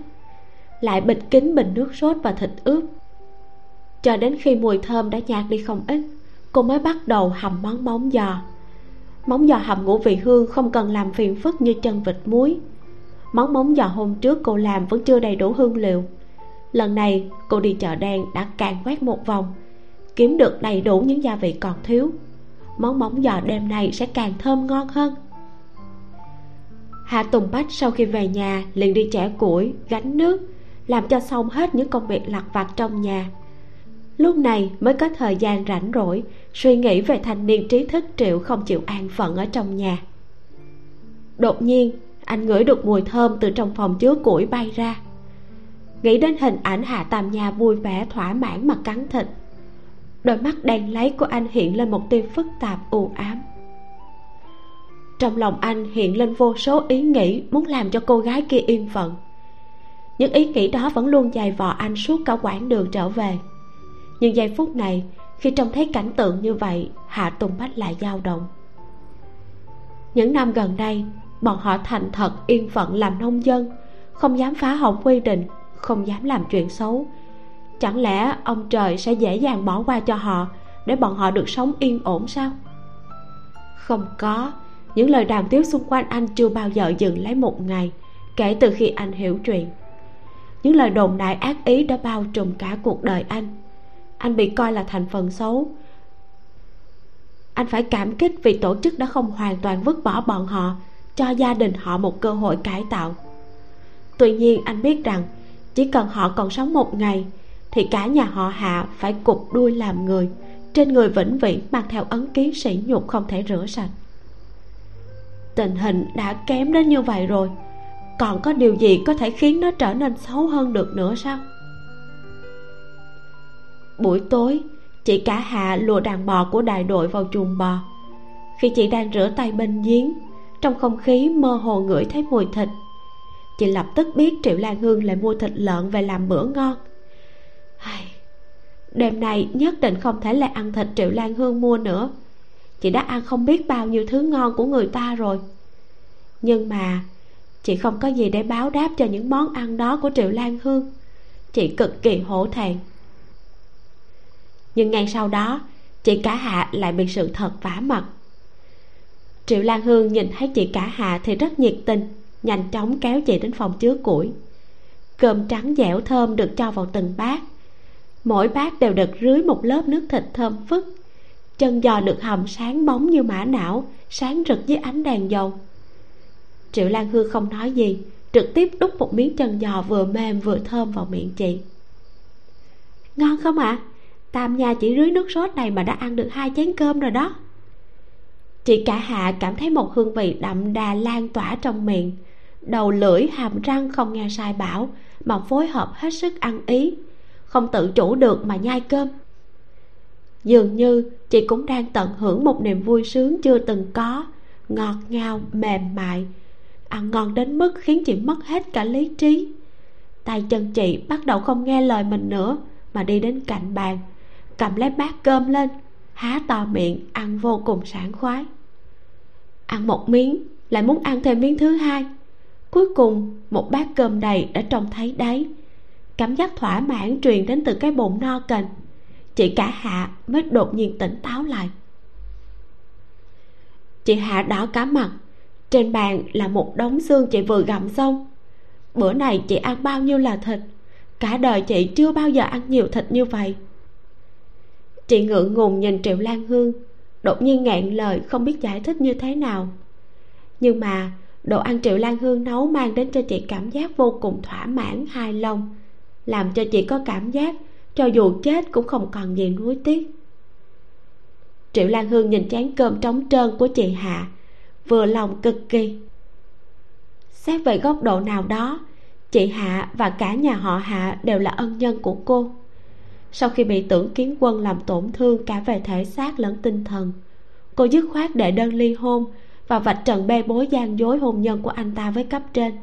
Lại bịt kín bình nước sốt và thịt ướp. Cho đến khi mùi thơm đã nhạt đi không ít, cô mới bắt đầu hầm món móng giò. Móng giò hầm ngũ vị hương không cần làm phiền phức như chân vịt muối. Món móng giò hôm trước cô làm vẫn chưa đầy đủ hương liệu. Lần này, cô đi chợ đen đã càng quét một vòng kiếm được đầy đủ những gia vị còn thiếu. Món móng giò đêm nay sẽ càng thơm ngon hơn. Hạ tùng bách sau khi về nhà liền đi chẻ củi, gánh nước, làm cho xong hết những công việc lặt vặt trong nhà. Lúc này mới có thời gian rảnh rỗi, suy nghĩ về thanh niên trí thức triệu không chịu an phận ở trong nhà. Đột nhiên, anh ngửi được mùi thơm từ trong phòng chứa củi bay ra. Nghĩ đến hình ảnh hạ tam nha vui vẻ, thỏa mãn mà cắn thịt đôi mắt đen lấy của anh hiện lên một tia phức tạp, u ám. Trong lòng anh hiện lên vô số ý nghĩ muốn làm cho cô gái kia yên phận. Những ý nghĩ đó vẫn luôn dày vò anh suốt cả quãng đường trở về. Nhưng giây phút này, khi trông thấy cảnh tượng như vậy, hạ tùng bách lại dao động. Những năm gần đây, bọn họ thành thật, yên phận, làm nông dân, không dám phá hỏng quy định, không dám làm chuyện xấu chẳng lẽ ông trời sẽ dễ dàng bỏ qua cho họ để bọn họ được sống yên ổn sao? Không có. Những lời đàm tiếu xung quanh anh chưa bao giờ dừng lấy một ngày, kể từ khi anh hiểu chuyện. Những lời đồn đại ác ý đã bao trùm cả cuộc đời anh. Anh bị coi là thành phần xấu. Anh phải cảm kích vì tổ chức đã không hoàn toàn vứt bỏ bọn họ, cho gia đình họ một cơ hội cải tạo. Tuy nhiên, anh biết rằng chỉ cần họ còn sống một ngày thì cả nhà họ hạ phải cục đuôi làm người. Trên người vĩnh viễn mang theo ấn ký sỉ nhục không thể rửa sạch. Tình hình đã kém đến như vậy rồi. Còn có điều gì có thể khiến nó trở nên xấu hơn được nữa sao? Buổi tối, chị cả hạ lùa đàn bò của đại đội vào chuồng bò. Khi chị đang rửa tay bên giếng, trong không khí mơ hồ ngửi thấy mùi thịt, chị lập tức biết triệu lan hương lại mua thịt lợn về làm bữa ngon đêm nay nhất định không thể lại ăn thịt triệu lan hương mua nữa. Chị đã ăn không biết bao nhiêu thứ ngon của người ta rồi. Nhưng mà chị không có gì để báo đáp cho những món ăn đó của triệu lan hương. Chị cực kỳ hổ thẹn. Nhưng ngay sau đó, chị cả hạ lại bị sự thật vả mặt. Triệu lan hương nhìn thấy chị cả hạ thì rất nhiệt tình, nhanh chóng kéo chị đến phòng chứa củi. Cơm trắng dẻo thơm được cho vào từng bát mỗi bát đều được rưới một lớp nước thịt thơm phức. Chân giò được hầm sáng bóng như mã não, sáng rực dưới ánh đèn dầu. Triệu lan hương không nói gì, trực tiếp đút một miếng chân giò vừa mềm vừa thơm vào miệng chị. Ngon không ạ? À? tam nha chỉ rưới nước sốt này mà đã ăn được hai chén cơm rồi đó. Chị cả hạ cảm thấy một hương vị đậm đà lan tỏa trong miệng. Đầu lưỡi hàm răng không nghe sai bảo, mà phối hợp hết sức ăn ý không tự chủ được mà nhai cơm. Dường như chị cũng đang tận hưởng một niềm vui sướng chưa từng có, ngọt ngào, mềm mại, ăn ngon đến mức khiến chị mất hết cả lý trí. Tay chân chị bắt đầu không nghe lời mình nữa, mà đi đến cạnh bàn, cầm lấy bát cơm lên, há to miệng ăn vô cùng sảng khoái. Ăn một miếng, lại muốn ăn thêm miếng thứ hai. Cuối cùng, một bát cơm đầy đã trông thấy đáy cảm giác thỏa mãn truyền đến từ cái bụng no cành chị cả hạ mới đột nhiên tỉnh táo lại. Chị hạ đỏ cả mặt trên bàn là một đống xương chị vừa gặm xong. Bữa này chị ăn bao nhiêu là thịt? Cả đời chị chưa bao giờ ăn nhiều thịt như vậy. Chị ngượng ngùng nhìn triệu lan hương đột nhiên ngẹn lời không biết giải thích như thế nào. Nhưng mà đồ ăn triệu lan hương nấu mang đến cho chị cảm giác vô cùng thỏa mãn hài lòng làm cho chị có cảm giác cho dù chết cũng không còn gì nuối tiếc. Triệu lan hương nhìn chén cơm trống trơn của chị hạ, vừa lòng cực kỳ. Xét về góc độ nào đó, chị hạ và cả nhà họ hạ đều là ân nhân của cô. Sau khi bị tưởng kiến quân làm tổn thương cả về thể xác lẫn tinh thần, cô dứt khoát đệ đơn ly hôn và vạch trần bê bối gian dối hôn nhân của anh ta với cấp trên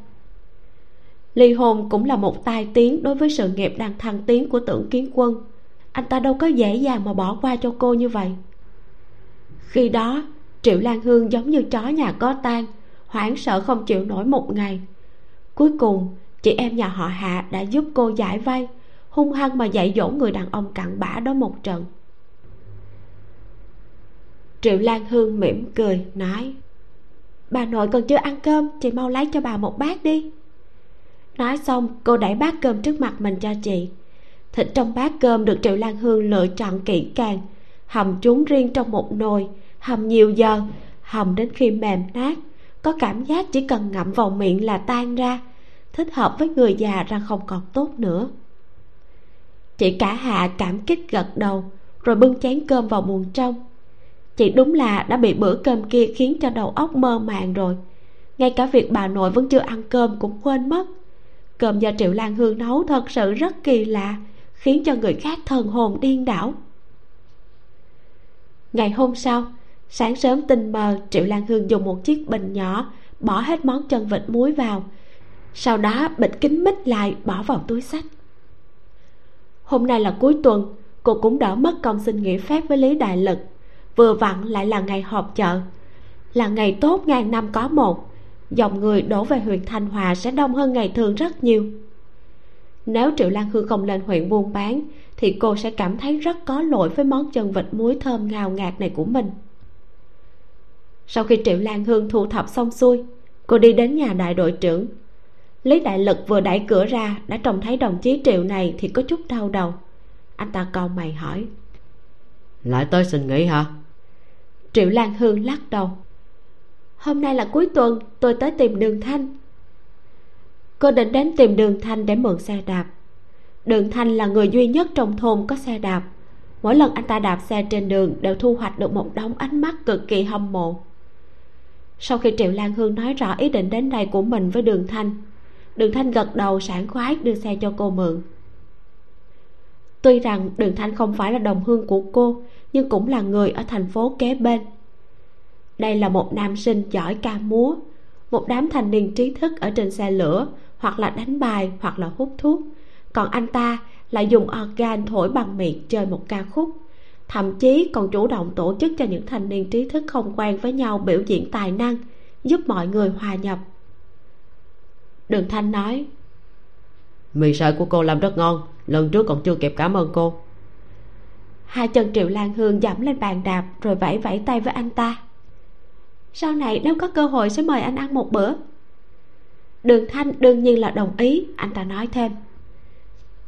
ly hôn cũng là một tai tiếng đối với sự nghiệp đang thăng tiến của tưởng kiến quân. Anh ta đâu có dễ dàng mà bỏ qua cho cô như vậy. Khi đó, triệu lan hương giống như chó nhà có tan hoảng sợ không chịu nổi một ngày. Cuối cùng, chị em nhà họ hạ đã giúp cô giải vay hung hăng mà dạy dỗ người đàn ông cặn bã đó một trận. Triệu lan hương mỉm cười, nói, bà nội còn chưa ăn cơm, chị mau lấy cho bà một bát đi nói xong, cô đẩy bát cơm trước mặt mình cho chị. Thịt trong bát cơm được triệu lan hương lựa chọn kỹ càng, hầm chúng riêng trong một nồi, hầm nhiều giờ, hầm đến khi mềm nát. Có cảm giác chỉ cần ngậm vào miệng là tan ra, thích hợp với người già ra không còn tốt nữa. Chị cả hạ cảm kích gật đầu, rồi bưng chén cơm vào buồng trong. Chị đúng là đã bị bữa cơm kia khiến cho đầu óc mơ màng rồi. Ngay cả việc bà nội vẫn chưa ăn cơm cũng quên mất cơm do triệu lan hương nấu thật sự rất kỳ lạ, khiến cho người khác thần hồn điên đảo. Ngày hôm sau, sáng sớm tinh mờ, triệu lan hương dùng một chiếc bình nhỏ, bỏ hết món chân vịt muối vào. Sau đó bịt kính mít lại, bỏ vào túi sách. Hôm nay là cuối tuần, cô cũng đỡ mất công xin nghỉ phép với lý đại lực. Vừa vặn lại là ngày họp chợ. Là ngày tốt ngàn năm có một dòng người đổ về huyện thanh hòa sẽ đông hơn ngày thường rất nhiều. Nếu triệu lan hương không lên huyện buôn bán thì cô sẽ cảm thấy rất có lỗi với món chân vịt muối thơm ngào ngạt này của mình. Sau khi triệu lan hương thu thập xong xuôi cô đi đến nhà đại đội trưởng. Lý đại lực vừa đẩy cửa ra đã trông thấy đồng chí triệu này thì có chút đau đầu. Anh ta cau mày hỏi. Lại tới xin nghỉ hả? Triệu lan hương lắc đầu hôm nay là cuối tuần, tôi tới tìm đường thanh. Cô định đến tìm đường thanh để mượn xe đạp. Đường thanh là người duy nhất trong thôn có xe đạp. Mỗi lần anh ta đạp xe trên đường đều thu hoạch được một đống ánh mắt cực kỳ hâm mộ. Sau khi triệu lan hương nói rõ ý định đến đây của mình với đường thanh đường thanh gật đầu sảng khoái đưa xe cho cô mượn. Tuy rằng đường thanh không phải là đồng hương của cô, nhưng cũng là người ở thành phố kế bên đây là một nam sinh giỏi ca múa. Một đám thanh niên trí thức ở trên xe lửa hoặc là đánh bài hoặc là hút thuốc. Còn anh ta lại dùng organ thổi bằng miệng chơi một ca khúc. Thậm chí còn chủ động tổ chức cho những thanh niên trí thức không quen với nhau biểu diễn tài năng giúp mọi người hòa nhập. Đường thanh nói mì sợi của cô làm rất ngon lần trước còn chưa kịp cảm ơn cô. Hai chân triệu lan hương dẫm lên bàn đạp rồi vẫy vẫy tay với anh ta sau này nếu có cơ hội sẽ mời anh ăn một bữa. Đường thanh đương nhiên là đồng ý anh ta nói thêm.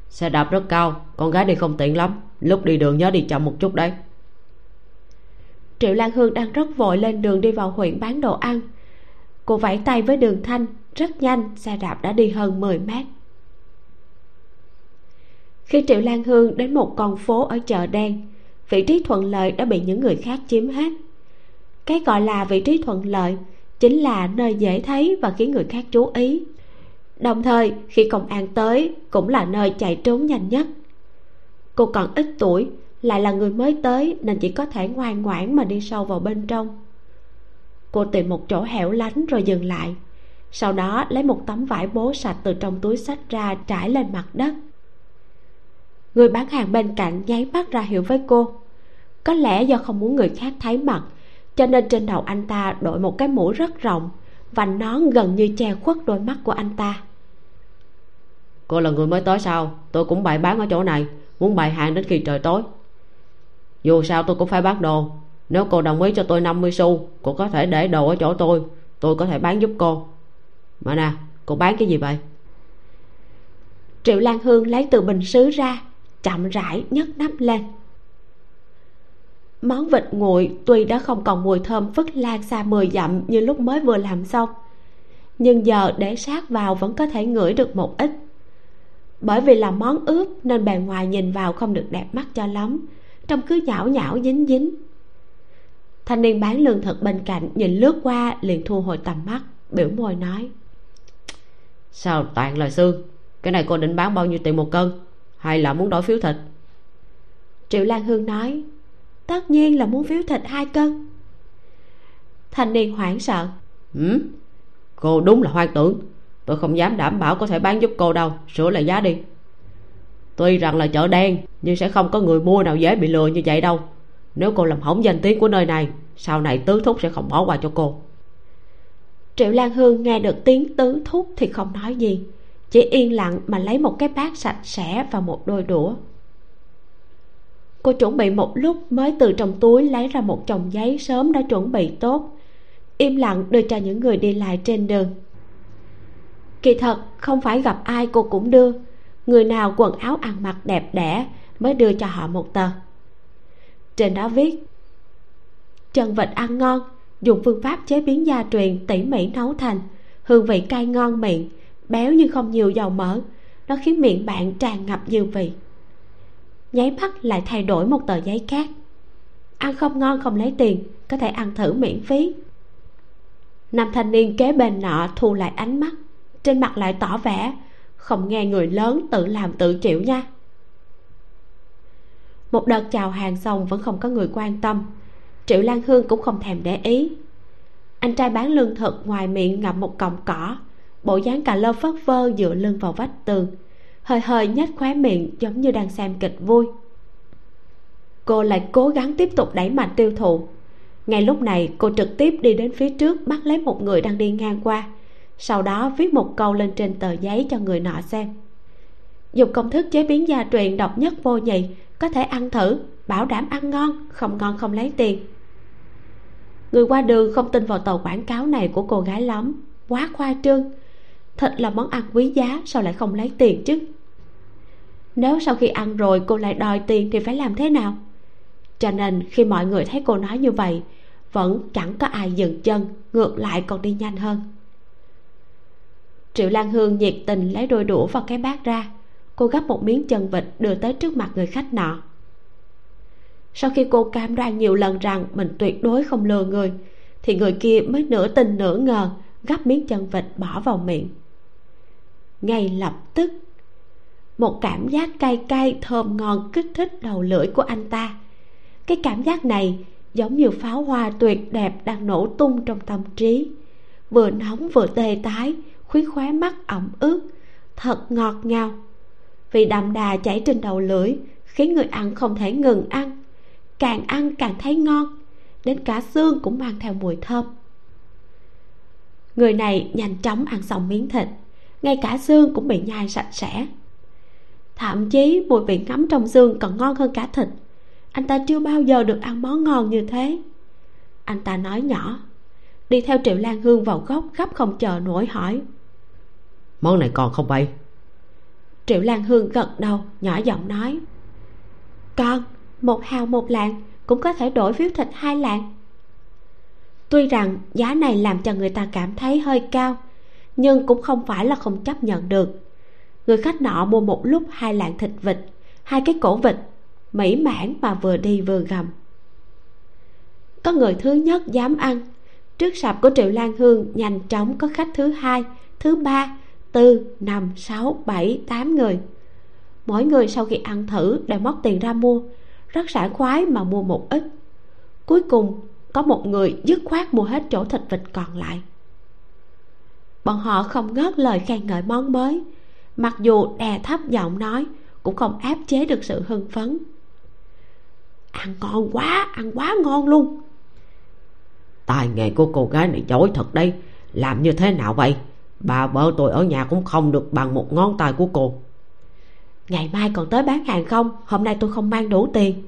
Xe đạp rất cao con gái đi không tiện lắm lúc đi đường nhớ đi chậm một chút đấy. Triệu lan hương đang rất vội lên đường đi vào huyện bán đồ ăn. Cô vẫy tay với đường thanh rất nhanh xe đạp đã đi hơn 10 mét. Khi triệu lan hương đến một con phố ở chợ đen vị trí thuận lợi đã bị những người khác chiếm hết cái gọi là vị trí thuận lợi chính là nơi dễ thấy và khiến người khác chú ý. Đồng thời, khi công an tới cũng là nơi chạy trốn nhanh nhất. Cô còn ít tuổi, lại là người mới tới nên chỉ có thể ngoan ngoãn mà đi sâu vào bên trong. Cô tìm một chỗ hẻo lánh rồi dừng lại. Sau đó lấy một tấm vải bố sạch từ trong túi sách ra trải lên mặt đất. Người bán hàng bên cạnh nháy mắt ra hiệu với cô. Có lẽ do không muốn người khác thấy mặt cho nên trên đầu anh ta đội một cái mũ rất rộng và nón gần như che khuất đôi mắt của anh ta. Cô là người mới tới sao? Tôi cũng bày bán ở chỗ này muốn bày hàng đến khi trời tối. Dù sao tôi cũng phải bán đồ. Nếu cô đồng ý cho tôi 50 xu cô có thể để đồ ở chỗ tôi. Tôi có thể bán giúp cô. Mà nè cô bán cái gì vậy? Triệu lan hương lấy từ bình sứ ra chậm rãi nhấc nắp lên món vịt nguội tuy đã không còn mùi thơm phất lan xa mười dặm như lúc mới vừa làm xong nhưng giờ để sát vào vẫn có thể ngửi được một ít. Bởi vì là món ướp nên bề ngoài nhìn vào không được đẹp mắt cho lắm trông cứ nhão nhão dính dính. Thanh niên bán lương thực bên cạnh nhìn lướt qua liền thu hồi tầm mắt biểu môi nói sao toàn là xương? Cái này cô định bán bao nhiêu tiền một cân? Hay là muốn đổi phiếu thịt? Triệu lan hương nói tất nhiên là muốn phiếu thịt hai cân. Thanh niên hoảng sợ. Ừ? cô đúng là hoang tưởng. Tôi không dám đảm bảo có thể bán giúp cô đâu. Sửa lại giá đi. Tuy rằng là chợ đen nhưng sẽ không có người mua nào dễ bị lừa như vậy đâu. Nếu cô làm hỏng danh tiếng của nơi này sau này tứ thúc sẽ không bỏ qua cho cô. Triệu lan hương nghe được tiếng tứ thúc thì không nói gì. Chỉ yên lặng mà lấy một cái bát sạch sẽ và một đôi đũa cô chuẩn bị một lúc mới từ trong túi lấy ra một chồng giấy sớm đã chuẩn bị tốt. Im lặng đưa cho những người đi lại trên đường. Kỳ thật, không phải gặp ai cô cũng đưa. Người nào quần áo ăn mặc đẹp đẽ mới đưa cho họ một tờ. Trên đó viết, chân vịt ăn ngon, dùng phương pháp chế biến gia truyền tỉ mỉ nấu thành, hương vị cay ngon miệng, béo nhưng không nhiều dầu mỡ, nó khiến miệng bạn tràn ngập dư vị nháy mắt lại thay đổi một tờ giấy khác. Ăn không ngon không lấy tiền, có thể ăn thử miễn phí. Nam thanh niên kế bên nọ thu lại ánh mắt, trên mặt lại tỏ vẻ, không nghe người lớn tự làm tự chịu nha. Một đợt chào hàng xong vẫn không có người quan tâm, triệu lan hương cũng không thèm để ý. Anh trai bán lương thực ngoài miệng ngậm một cọng cỏ, bộ dáng cà lơ phất phơ dựa lưng vào vách tường hơi hơi nhếch khóe miệng giống như đang xem kịch vui. Cô lại cố gắng tiếp tục đẩy mạnh tiêu thụ. Ngay lúc này, cô trực tiếp đi đến phía trước bắt lấy một người đang đi ngang qua. Sau đó viết một câu lên trên tờ giấy cho người nọ xem. Dùng công thức chế biến gia truyền độc nhất vô nhị, có thể ăn thử, bảo đảm ăn ngon, không ngon không lấy tiền. Người qua đường không tin vào tờ quảng cáo này của cô gái lắm, quá khoa trương. Thịt là món ăn quý giá, sao lại không lấy tiền chứ? Nếu sau khi ăn rồi cô lại đòi tiền thì phải làm thế nào? Cho nên khi mọi người thấy cô nói như vậy, vẫn chẳng có ai dừng chân, ngược lại còn đi nhanh hơn. Triệu lan hương nhiệt tình lấy đôi đũa và cái bát ra. Cô gắp một miếng chân vịt đưa tới trước mặt người khách nọ. Sau khi cô cam đoan nhiều lần rằng mình tuyệt đối không lừa người, thì người kia mới nửa tin nửa ngờ gắp miếng chân vịt bỏ vào miệng. Ngay lập tức một cảm giác cay cay, thơm ngon kích thích đầu lưỡi của anh ta. Cái cảm giác này giống như pháo hoa tuyệt đẹp đang nổ tung trong tâm trí. Vừa nóng vừa tê tái khuyến khóe mắt ẩm ướt, thật ngọt ngào. Vì đậm đà chảy trên đầu lưỡi, khiến người ăn không thể ngừng ăn. Càng ăn càng thấy ngon, đến cả xương cũng mang theo mùi thơm. Người này nhanh chóng ăn xong miếng thịt, ngay cả xương cũng bị nhai sạch sẽ thậm chí mùi vị ngấm trong xương còn ngon hơn cả thịt. Anh ta chưa bao giờ được ăn món ngon như thế. Anh ta nói nhỏ đi theo triệu lan hương vào góc gấp không chờ nổi hỏi. Món này còn không vậy? Triệu lan hương gật đầu nhỏ giọng nói. Con một hào một lạng cũng có thể đổi phiếu thịt hai lạng. Tuy rằng giá này làm cho người ta cảm thấy hơi cao nhưng cũng không phải là không chấp nhận được người khách nọ mua một lúc hai lạng thịt vịt, hai cái cổ vịt, mỹ mãn mà vừa đi vừa gầm có người thứ nhất dám ăn. Trước sạp của triệu lan hương, nhanh chóng có khách thứ hai, thứ ba, tư, năm, sáu, bảy, tám người. Mỗi người sau khi ăn thử đều móc tiền ra mua, rất sảng khoái mà mua một ít. Cuối cùng, có một người dứt khoát mua hết chỗ thịt vịt còn lại. Bọn họ không ngớt lời khen ngợi món mới mặc dù đè thấp giọng nói cũng không áp chế được sự hưng phấn. Ăn ngon quá ăn quá ngon luôn. Tài nghề của cô gái này giỏi thật đây làm như thế nào vậy? Bà vợ tôi ở nhà cũng không được bằng một ngón tay của cô. Ngày mai còn tới bán hàng không? Hôm nay tôi không mang đủ tiền.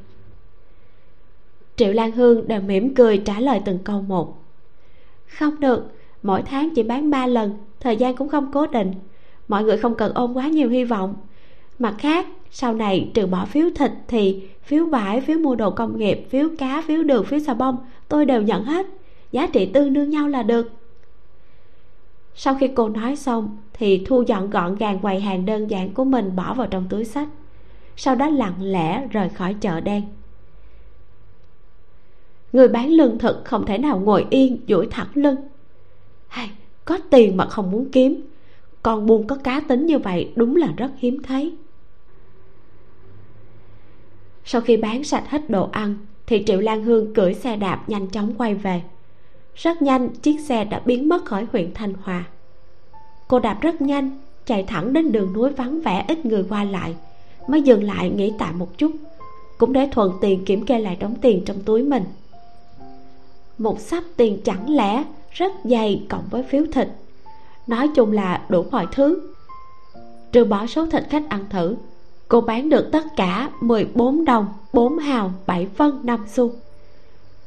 Triệu lan hương đều mỉm cười trả lời từng câu một. Không được mỗi tháng chỉ bán ba lần thời gian cũng không cố định mọi người không cần ôm quá nhiều hy vọng. Mặt khác, sau này trừ bỏ phiếu thịt thì phiếu vải phiếu mua đồ công nghiệp, phiếu cá, phiếu đường, phiếu xà bông, tôi đều nhận hết. Giá trị tương đương nhau là được. Sau khi cô nói xong thì thu dọn gọn gàng quầy hàng đơn giản của mình bỏ vào trong túi sách. Sau đó lặng lẽ rời khỏi chợ đen. Người bán lương thực không thể nào ngồi yên duỗi thẳng lưng. Hay, có tiền mà không muốn kiếm con buôn có cá tính như vậy đúng là rất hiếm thấy. Sau khi bán sạch hết đồ ăn, thì triệu lan hương cưỡi xe đạp nhanh chóng quay về. Rất nhanh, chiếc xe đã biến mất khỏi huyện thanh hòa. Cô đạp rất nhanh, chạy thẳng đến đường núi vắng vẻ ít người qua lại, mới dừng lại nghỉ tạm một chút, cũng để thuận tiền kiểm kê lại đóng tiền trong túi mình. Một sắp tiền chẳng lẽ rất dày cộng với phiếu thịt? Nói chung là đủ mọi thứ. Trừ bỏ số thịt khách ăn thử, cô bán được tất cả 14 đồng 4 hào 7 phân 5 xu.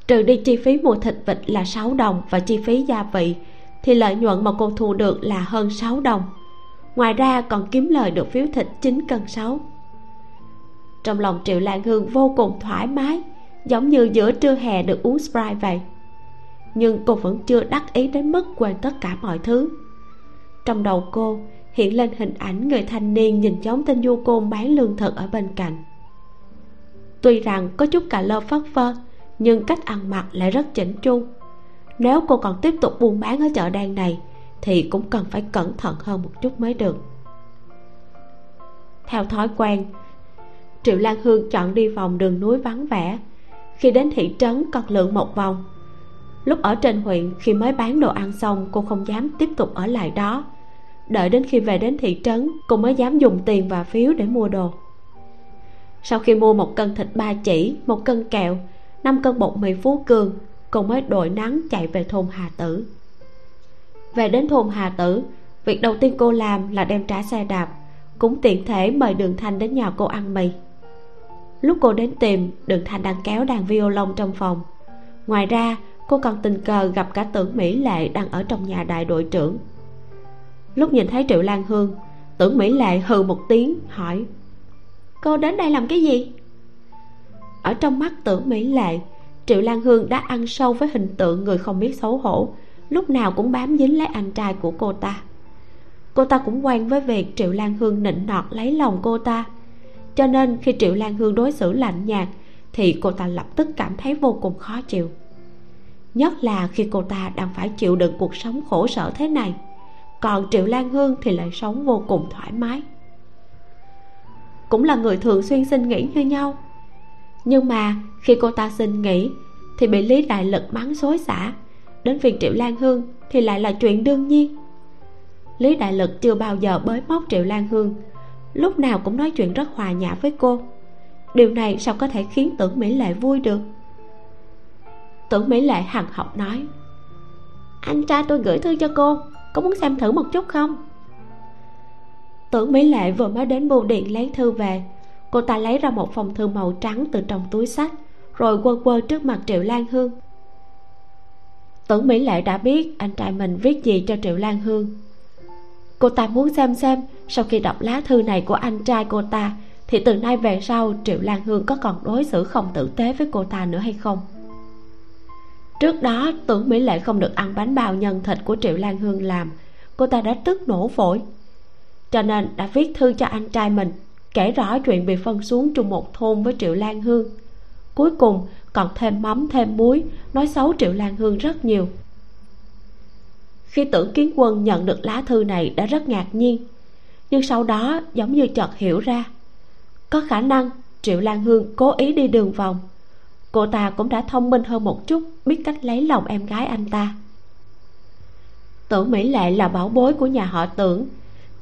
Trừ đi chi phí mua thịt vịt là 6 đồng và chi phí gia vị, thì lợi nhuận mà cô thu được là hơn 6 đồng. Ngoài ra còn kiếm lời được phiếu thịt 9 cân 6 trong lòng triệu lan hương vô cùng thoải mái, giống như giữa trưa hè được uống sprite vậy. Nhưng cô vẫn chưa đắc ý đến mức quên tất cả mọi thứ trong đầu cô, hiện lên hình ảnh người thanh niên nhìn giống tên du côn bán lương thực ở bên cạnh. Tuy rằng có chút cà lơ phất phơ, nhưng cách ăn mặc lại rất chỉnh chu. Nếu cô còn tiếp tục buôn bán ở chợ đen này, thì cũng cần phải cẩn thận hơn một chút mới được. Theo thói quen, triệu lan hương chọn đi vòng đường núi vắng vẻ. Khi đến thị trấn còn lượn một vòng, lúc ở trên huyện khi mới bán đồ ăn xong, cô không dám tiếp tục ở lại đó đợi đến khi về đến thị trấn, cô mới dám dùng tiền và phiếu để mua đồ. Sau khi mua một cân thịt ba chỉ, một cân kẹo, năm cân bột mì phú cường, cô mới đội nắng chạy về thôn hà tử. Về đến thôn hà tử, việc đầu tiên cô làm là đem trả xe đạp, cũng tiện thể mời đường thanh đến nhà cô ăn mì. Lúc cô đến tìm, đường thanh đang kéo đàn violon trong phòng. Ngoài ra, cô còn tình cờ gặp cả tưởng mỹ lệ đang ở trong nhà đại đội trưởng lúc nhìn thấy triệu lan hương, tưởng mỹ lệ hừ một tiếng, hỏi, cô đến đây làm cái gì? Ở trong mắt tưởng mỹ lệ, triệu lan hương đã ăn sâu với hình tượng người không biết xấu hổ, lúc nào cũng bám dính lấy anh trai của cô ta. Cô ta cũng quen với việc triệu lan hương nịnh nọt lấy lòng cô ta, cho nên khi triệu lan hương đối xử lạnh nhạt thì cô ta lập tức cảm thấy vô cùng khó chịu. Nhất là khi cô ta đang phải chịu đựng cuộc sống khổ sở thế này còn triệu lan hương thì lại sống vô cùng thoải mái. Cũng là người thường xuyên xin nghỉ như nhau. Nhưng mà khi cô ta xin nghỉ, thì bị lý đại lực mắng xối xả. Đến việc triệu lan hương thì lại là chuyện đương nhiên. Lý đại lực chưa bao giờ bới móc triệu lan hương. Lúc nào cũng nói chuyện rất hòa nhã với cô. Điều này sao có thể khiến tưởng mỹ lệ vui được? Tưởng mỹ lệ hằng học nói, anh trai tôi gửi thư cho cô có muốn xem thử một chút không? Tưởng mỹ lệ vừa mới đến bưu điện lấy thư về. Cô ta lấy ra một phong thư màu trắng từ trong túi sách, rồi quơ quơ trước mặt triệu lan hương. Tưởng mỹ lệ đã biết anh trai mình viết gì cho triệu lan hương. Cô ta muốn xem xem sau khi đọc lá thư này của anh trai cô ta, thì từ nay về sau triệu lan hương có còn đối xử không tử tế với cô ta nữa hay không? Trước đó tưởng mỹ lệ không được ăn bánh bao nhân thịt của triệu lan hương làm. Cô ta đã tức nổ phổi. Cho nên đã viết thư cho anh trai mình, kể rõ chuyện bị phân xuống chung một thôn với triệu lan hương. Cuối cùng, còn thêm mắm, thêm muối, nói xấu triệu lan hương rất nhiều. Khi tưởng kiến quân nhận được lá thư này đã rất ngạc nhiên. Nhưng sau đó, giống như chợt hiểu ra, có khả năng triệu lan hương cố ý đi đường vòng cô ta cũng đã thông minh hơn một chút, biết cách lấy lòng em gái anh ta. Tưởng mỹ lệ là bảo bối của nhà họ tưởng.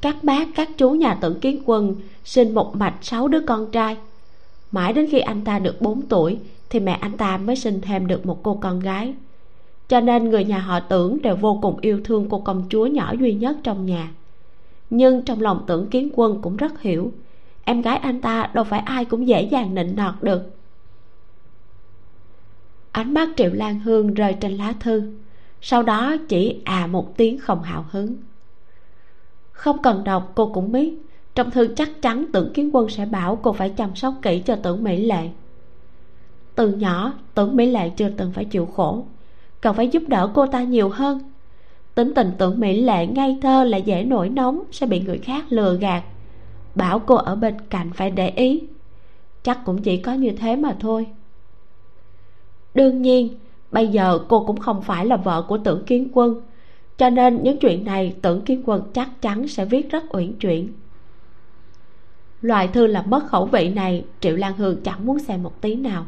Các bác, các chú nhà tưởng kiến quân sinh một mạch sáu đứa con trai. Mãi đến khi anh ta được 4 tuổi, thì mẹ anh ta mới sinh thêm được một cô con gái. Cho nên người nhà họ tưởng đều vô cùng yêu thương cô công chúa nhỏ duy nhất trong nhà. Nhưng trong lòng tưởng kiến quân cũng rất hiểu, em gái anh ta đâu phải ai cũng dễ dàng nịnh nọt được ánh mắt triệu lan hương rơi trên lá thư. Sau đó chỉ à một tiếng không hào hứng. Không cần đọc, cô cũng biết. Trong thư chắc chắn tưởng kiến quân sẽ bảo cô phải chăm sóc kỹ cho tưởng mỹ lệ. Từ nhỏ, tưởng mỹ lệ chưa từng phải chịu khổ. Cần phải giúp đỡ cô ta nhiều hơn. Tính tình tưởng mỹ lệ ngây thơ lại dễ nổi nóng, sẽ bị người khác lừa gạt. Bảo cô ở bên cạnh phải để ý. Chắc cũng chỉ có như thế mà thôi đương nhiên, bây giờ cô cũng không phải là vợ của tưởng kiến quân, cho nên những chuyện này tưởng kiến quân chắc chắn sẽ viết rất uyển chuyển. Loại thư làm mất khẩu vị này, triệu lan hương chẳng muốn xem một tí nào.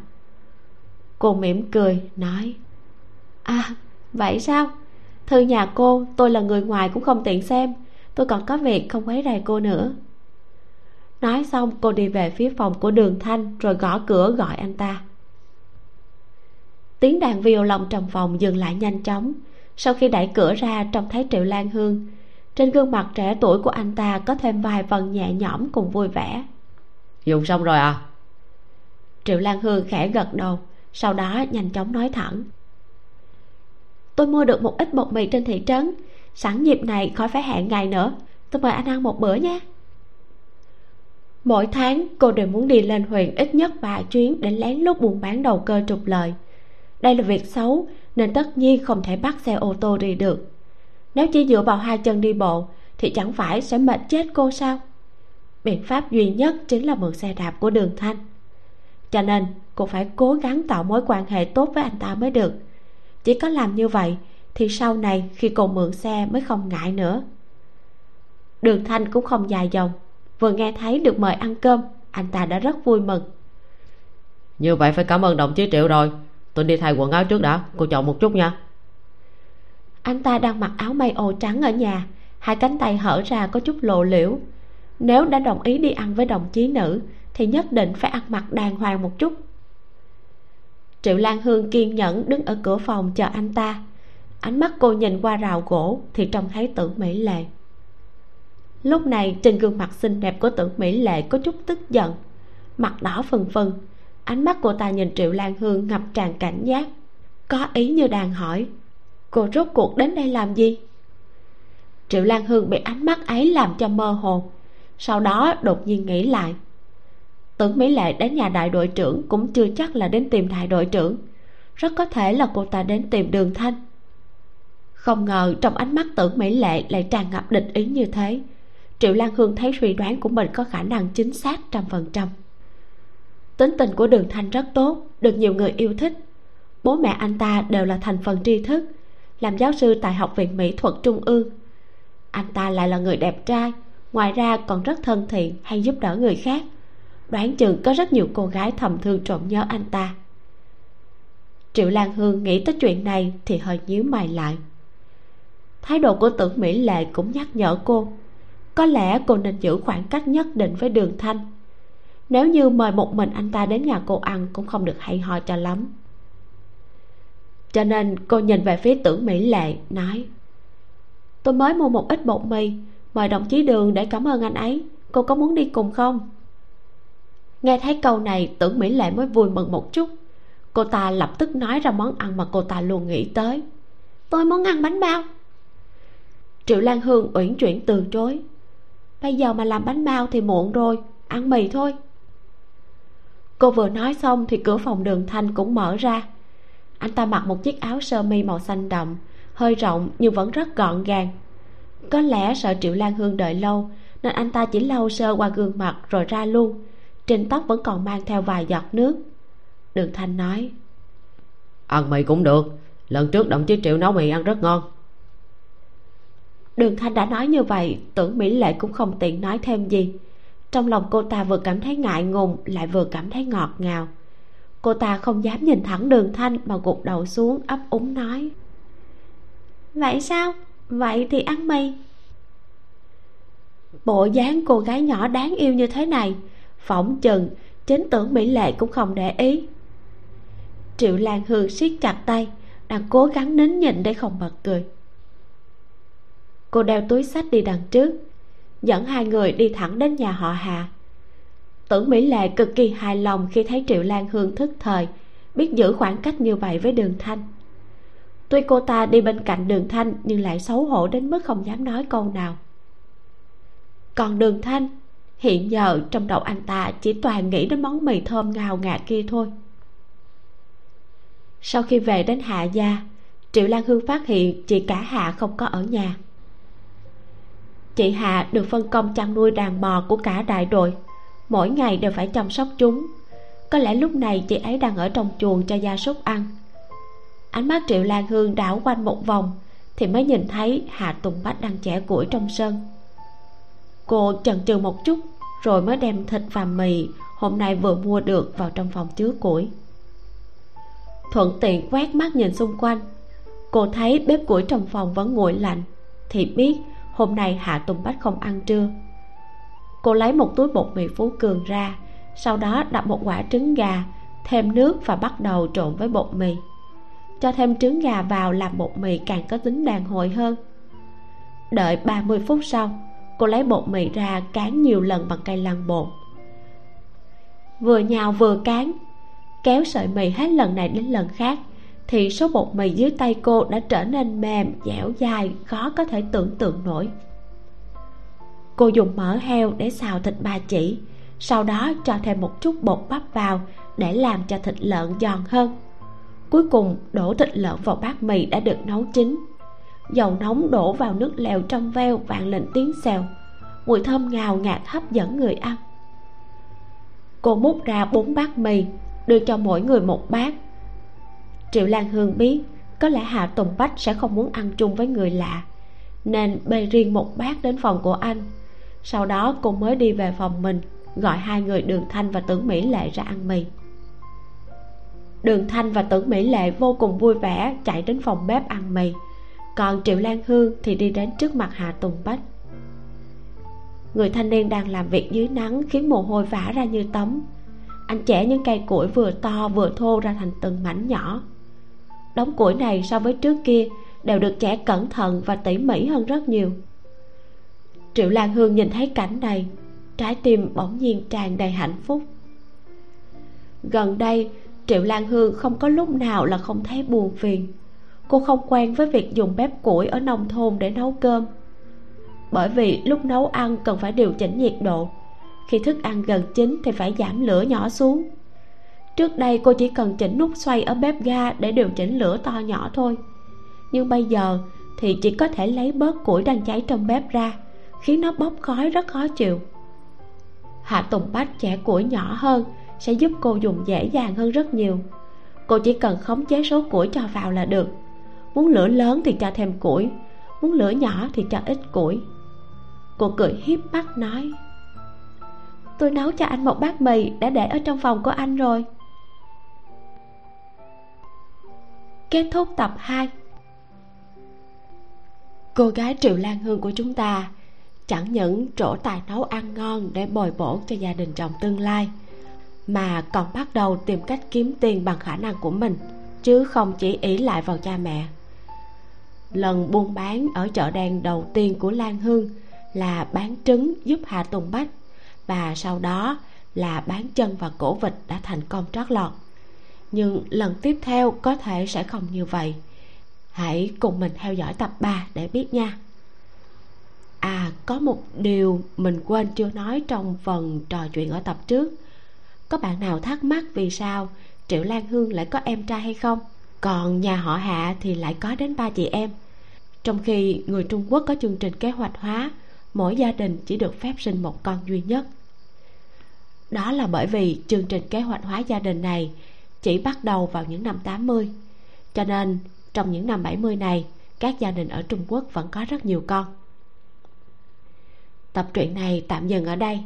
Cô mỉm cười, nói à vậy sao? Thư nhà cô, tôi là người ngoài cũng không tiện xem, tôi còn có việc không quấy rầy cô nữa. Nói xong, cô đi về phía phòng của đường thanh, rồi gõ cửa gọi anh ta tiếng đàn violon trong phòng dừng lại nhanh chóng. Sau khi đẩy cửa ra trông thấy triệu lan hương. Trên gương mặt trẻ tuổi của anh ta có thêm vài phần nhẹ nhõm cùng vui vẻ. Dùng xong rồi à? Triệu lan hương khẽ gật đầu sau đó nhanh chóng nói thẳng. Tôi mua được một ít bột mì trên thị trấn. Sẵn dịp này khỏi phải hẹn ngày nữa. Tôi mời anh ăn một bữa nhé mỗi tháng cô đều muốn đi lên huyện ít nhất vài chuyến để lén lút buôn bán đầu cơ trục lợi đây là việc xấu, nên tất nhiên không thể bắt xe ô tô đi được. Nếu chỉ dựa vào hai chân đi bộ, thì chẳng phải sẽ mệt chết cô sao? Biện pháp duy nhất chính là mượn xe đạp của đường thanh. Cho nên, cô phải cố gắng tạo mối quan hệ tốt với anh ta mới được. Chỉ có làm như vậy, thì sau này khi cô mượn xe mới không ngại nữa. Đường thanh cũng không dài dòng, vừa nghe thấy được mời ăn cơm, anh ta đã rất vui mừng. Như vậy phải cảm ơn đồng chí triệu rồi tôi đi thay quần áo trước đã. Cô chọn một chút nha. Anh ta đang mặc áo may ô trắng ở nhà. Hai cánh tay hở ra có chút lộ liễu. Nếu đã đồng ý đi ăn với đồng chí nữ, thì nhất định phải ăn mặc đàng hoàng một chút. Triệu lan hương kiên nhẫn đứng ở cửa phòng chờ anh ta. Ánh mắt cô nhìn qua rào gỗ thì trông thấy tưởng mỹ lệ. Lúc này trên gương mặt xinh đẹp của tưởng mỹ lệ có chút tức giận. Mặt đỏ phừng phừng ánh mắt cô ta nhìn triệu lan hương ngập tràn cảnh giác. Có ý như đang hỏi, cô rốt cuộc đến đây làm gì? Triệu lan hương bị ánh mắt ấy làm cho mơ hồ, sau đó đột nhiên nghĩ lại. Tưởng mỹ lệ đến nhà đại đội trưởng cũng chưa chắc là đến tìm đại đội trưởng, rất có thể là cô ta đến tìm đường thanh. Không ngờ trong ánh mắt tưởng mỹ lệ lại tràn ngập địch ý như thế, triệu lan hương thấy suy đoán của mình có khả năng chính xác trăm phần trăm tính tình của đường thanh rất tốt, được nhiều người yêu thích. Bố mẹ anh ta đều là thành phần tri thức, làm giáo sư tại học viện mỹ thuật trung ương. Anh ta lại là người đẹp trai, ngoài ra còn rất thân thiện hay giúp đỡ người khác. Đoán chừng có rất nhiều cô gái thầm thương trộm nhớ anh ta. Triệu lan hương nghĩ tới chuyện này thì hơi nhíu mày lại. Thái độ của tưởng mỹ lệ cũng nhắc nhở cô, có lẽ cô nên giữ khoảng cách nhất định với đường thanh nếu như mời một mình anh ta đến nhà cô ăn cũng không được hay ho cho lắm. Cho nên cô nhìn về phía tưởng mỹ lệ, nói, tôi mới mua một ít bột mì, mời đồng chí đường để cảm ơn anh ấy. Cô có muốn đi cùng không? Nghe thấy câu này, tưởng mỹ lệ mới vui mừng một chút. Cô ta lập tức nói ra món ăn mà cô ta luôn nghĩ tới. Tôi muốn ăn bánh bao. Triệu lan hương uyển chuyển từ chối, bây giờ mà làm bánh bao thì muộn rồi, ăn mì thôi cô vừa nói xong thì cửa phòng đường thanh cũng mở ra. Anh ta mặc một chiếc áo sơ mi màu xanh đậm hơi rộng nhưng vẫn rất gọn gàng. Có lẽ sợ triệu lan hương đợi lâu nên anh ta chỉ lau sơ qua gương mặt rồi ra luôn. Trên tóc vẫn còn mang theo vài giọt nước. Đường thanh nói ăn mì cũng được lần trước đồng chí triệu nấu mì ăn rất ngon. Đường thanh đã nói như vậy tưởng mỹ lệ cũng không tiện nói thêm gì trong lòng cô ta vừa cảm thấy ngại ngùng, lại vừa cảm thấy ngọt ngào. Cô ta không dám nhìn thẳng đường thanh mà gục đầu xuống, ấp úng nói. Vậy sao? Vậy thì ăn mì bộ dáng cô gái nhỏ đáng yêu như thế này, phỏng chừng chính tưởng mỹ lệ cũng không để ý. Triệu lan hương siết chặt tay, đang cố gắng nín nhịn để không bật cười. Cô đeo túi sách đi đằng trước dẫn hai người đi thẳng đến nhà họ hà. Tưởng mỹ lệ cực kỳ hài lòng khi thấy triệu lan hương thức thời, biết giữ khoảng cách như vậy với đường thanh. Tuy cô ta đi bên cạnh đường thanh nhưng lại xấu hổ đến mức không dám nói câu nào. Còn đường thanh, hiện giờ trong đầu anh ta chỉ toàn nghĩ đến món mì thơm ngào ngạt kia thôi. Sau khi về đến hạ gia, triệu lan hương phát hiện chị cả hạ không có ở nhà chị hạ được phân công chăn nuôi đàn bò của cả đại đội. Mỗi ngày đều phải chăm sóc chúng. Có lẽ lúc này chị ấy đang ở trong chuồng cho gia súc ăn. Ánh mắt triệu lan hương đảo quanh một vòng thì mới nhìn thấy hạ tùng bách đang chẻ củi trong sân. Cô chần chừ một chút rồi mới đem thịt và mì hôm nay vừa mua được vào trong phòng chứa củi. Thuận tiện quét mắt nhìn xung quanh, cô thấy bếp củi trong phòng vẫn nguội lạnh thì biết hôm nay hạ tùng bách không ăn trưa. Cô lấy một túi bột mì phú cường ra, sau đó đập một quả trứng gà, thêm nước và bắt đầu trộn với bột mì. Cho thêm trứng gà vào làm bột mì càng có tính đàn hồi hơn. Đợi 30 phút sau, cô lấy bột mì ra cán nhiều lần bằng cây lăn bột. Vừa nhào vừa cán, kéo sợi mì hết lần này đến lần khác thì số bột mì dưới tay cô đã trở nên mềm, dẻo dai, khó có thể tưởng tượng nổi. Cô dùng mỡ heo để xào thịt ba chỉ, sau đó cho thêm một chút bột bắp vào để làm cho thịt lợn giòn hơn. Cuối cùng, đổ thịt lợn vào bát mì đã được nấu chín. Dầu nóng đổ vào nước lèo trong veo vang lên tiếng xèo. Mùi thơm ngào ngạt hấp dẫn người ăn. Cô múc ra bốn bát mì, đưa cho mỗi người một bát triệu lan hương biết có lẽ hạ tùng bách sẽ không muốn ăn chung với người lạ, nên bê riêng một bát đến phòng của anh. Sau đó cô mới đi về phòng mình, gọi hai người đường thanh và tưởng mỹ lệ ra ăn mì. Đường thanh và tưởng mỹ lệ vô cùng vui vẻ chạy đến phòng bếp ăn mì. Còn triệu lan hương thì đi đến trước mặt hạ tùng bách. Người thanh niên đang làm việc dưới nắng khiến mồ hôi vã ra như tấm anh chẻ những cây củi vừa to vừa thô ra thành từng mảnh nhỏ đống củi này so với trước kia đều được trẻ cẩn thận và tỉ mỉ hơn rất nhiều. Triệu lan hương nhìn thấy cảnh này, trái tim bỗng nhiên tràn đầy hạnh phúc. Gần đây, triệu lan hương không có lúc nào là không thấy buồn phiền. Cô không quen với việc dùng bếp củi ở nông thôn để nấu cơm. Bởi vì lúc nấu ăn cần phải điều chỉnh nhiệt độ, khi thức ăn gần chín thì phải giảm lửa nhỏ xuống trước đây cô chỉ cần chỉnh nút xoay ở bếp ga để điều chỉnh lửa to nhỏ thôi. Nhưng bây giờ thì chỉ có thể lấy bớt củi đang cháy trong bếp ra, khiến nó bốc khói rất khó chịu. Hạ tùng bách chẻ củi nhỏ hơn sẽ giúp cô dùng dễ dàng hơn rất nhiều. Cô chỉ cần khống chế số củi cho vào là được. Muốn lửa lớn thì cho thêm củi, muốn lửa nhỏ thì cho ít củi. Cô cười hiếp mắt nói, tôi nấu cho anh một bát mì đã để ở trong phòng của anh rồi. Kết thúc tập 2 cô gái triệu lan hương của chúng ta chẳng những trổ tài nấu ăn ngon để bồi bổ cho gia đình chồng tương lai, mà còn bắt đầu tìm cách kiếm tiền bằng khả năng của mình, chứ không chỉ ý lại vào cha mẹ. Lần buôn bán ở chợ đen đầu tiên của lan hương là bán trứng giúp hạ tùng bách và sau đó là bán chân và cổ vịt đã thành công trót lọt nhưng lần tiếp theo có thể sẽ không như vậy. Hãy cùng mình theo dõi tập 3 để biết nha. À có một điều mình quên chưa nói trong phần trò chuyện ở tập trước. Có bạn nào thắc mắc vì sao triệu lan hương lại có em trai hay không? Còn nhà họ hạ thì lại có đến ba chị em. Trong khi người trung quốc có chương trình kế hoạch hóa, mỗi gia đình chỉ được phép sinh một con duy nhất. Đó là bởi vì chương trình kế hoạch hóa gia đình này chỉ bắt đầu vào những năm 80 cho nên, trong những năm 70 này, các gia đình ở Trung Quốc vẫn có rất nhiều con. Tập truyện này tạm dừng ở đây.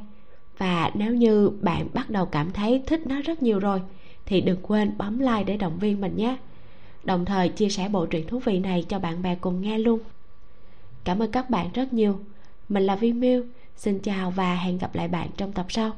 Và nếu như bạn bắt đầu cảm thấy thích nó rất nhiều rồi, thì đừng quên bấm like để động viên mình nhé. Đồng thời, chia sẻ bộ truyện thú vị này cho bạn bè cùng nghe luôn. Cảm ơn các bạn rất nhiều. Mình là vi miu. Xin chào và hẹn gặp lại bạn trong tập sau.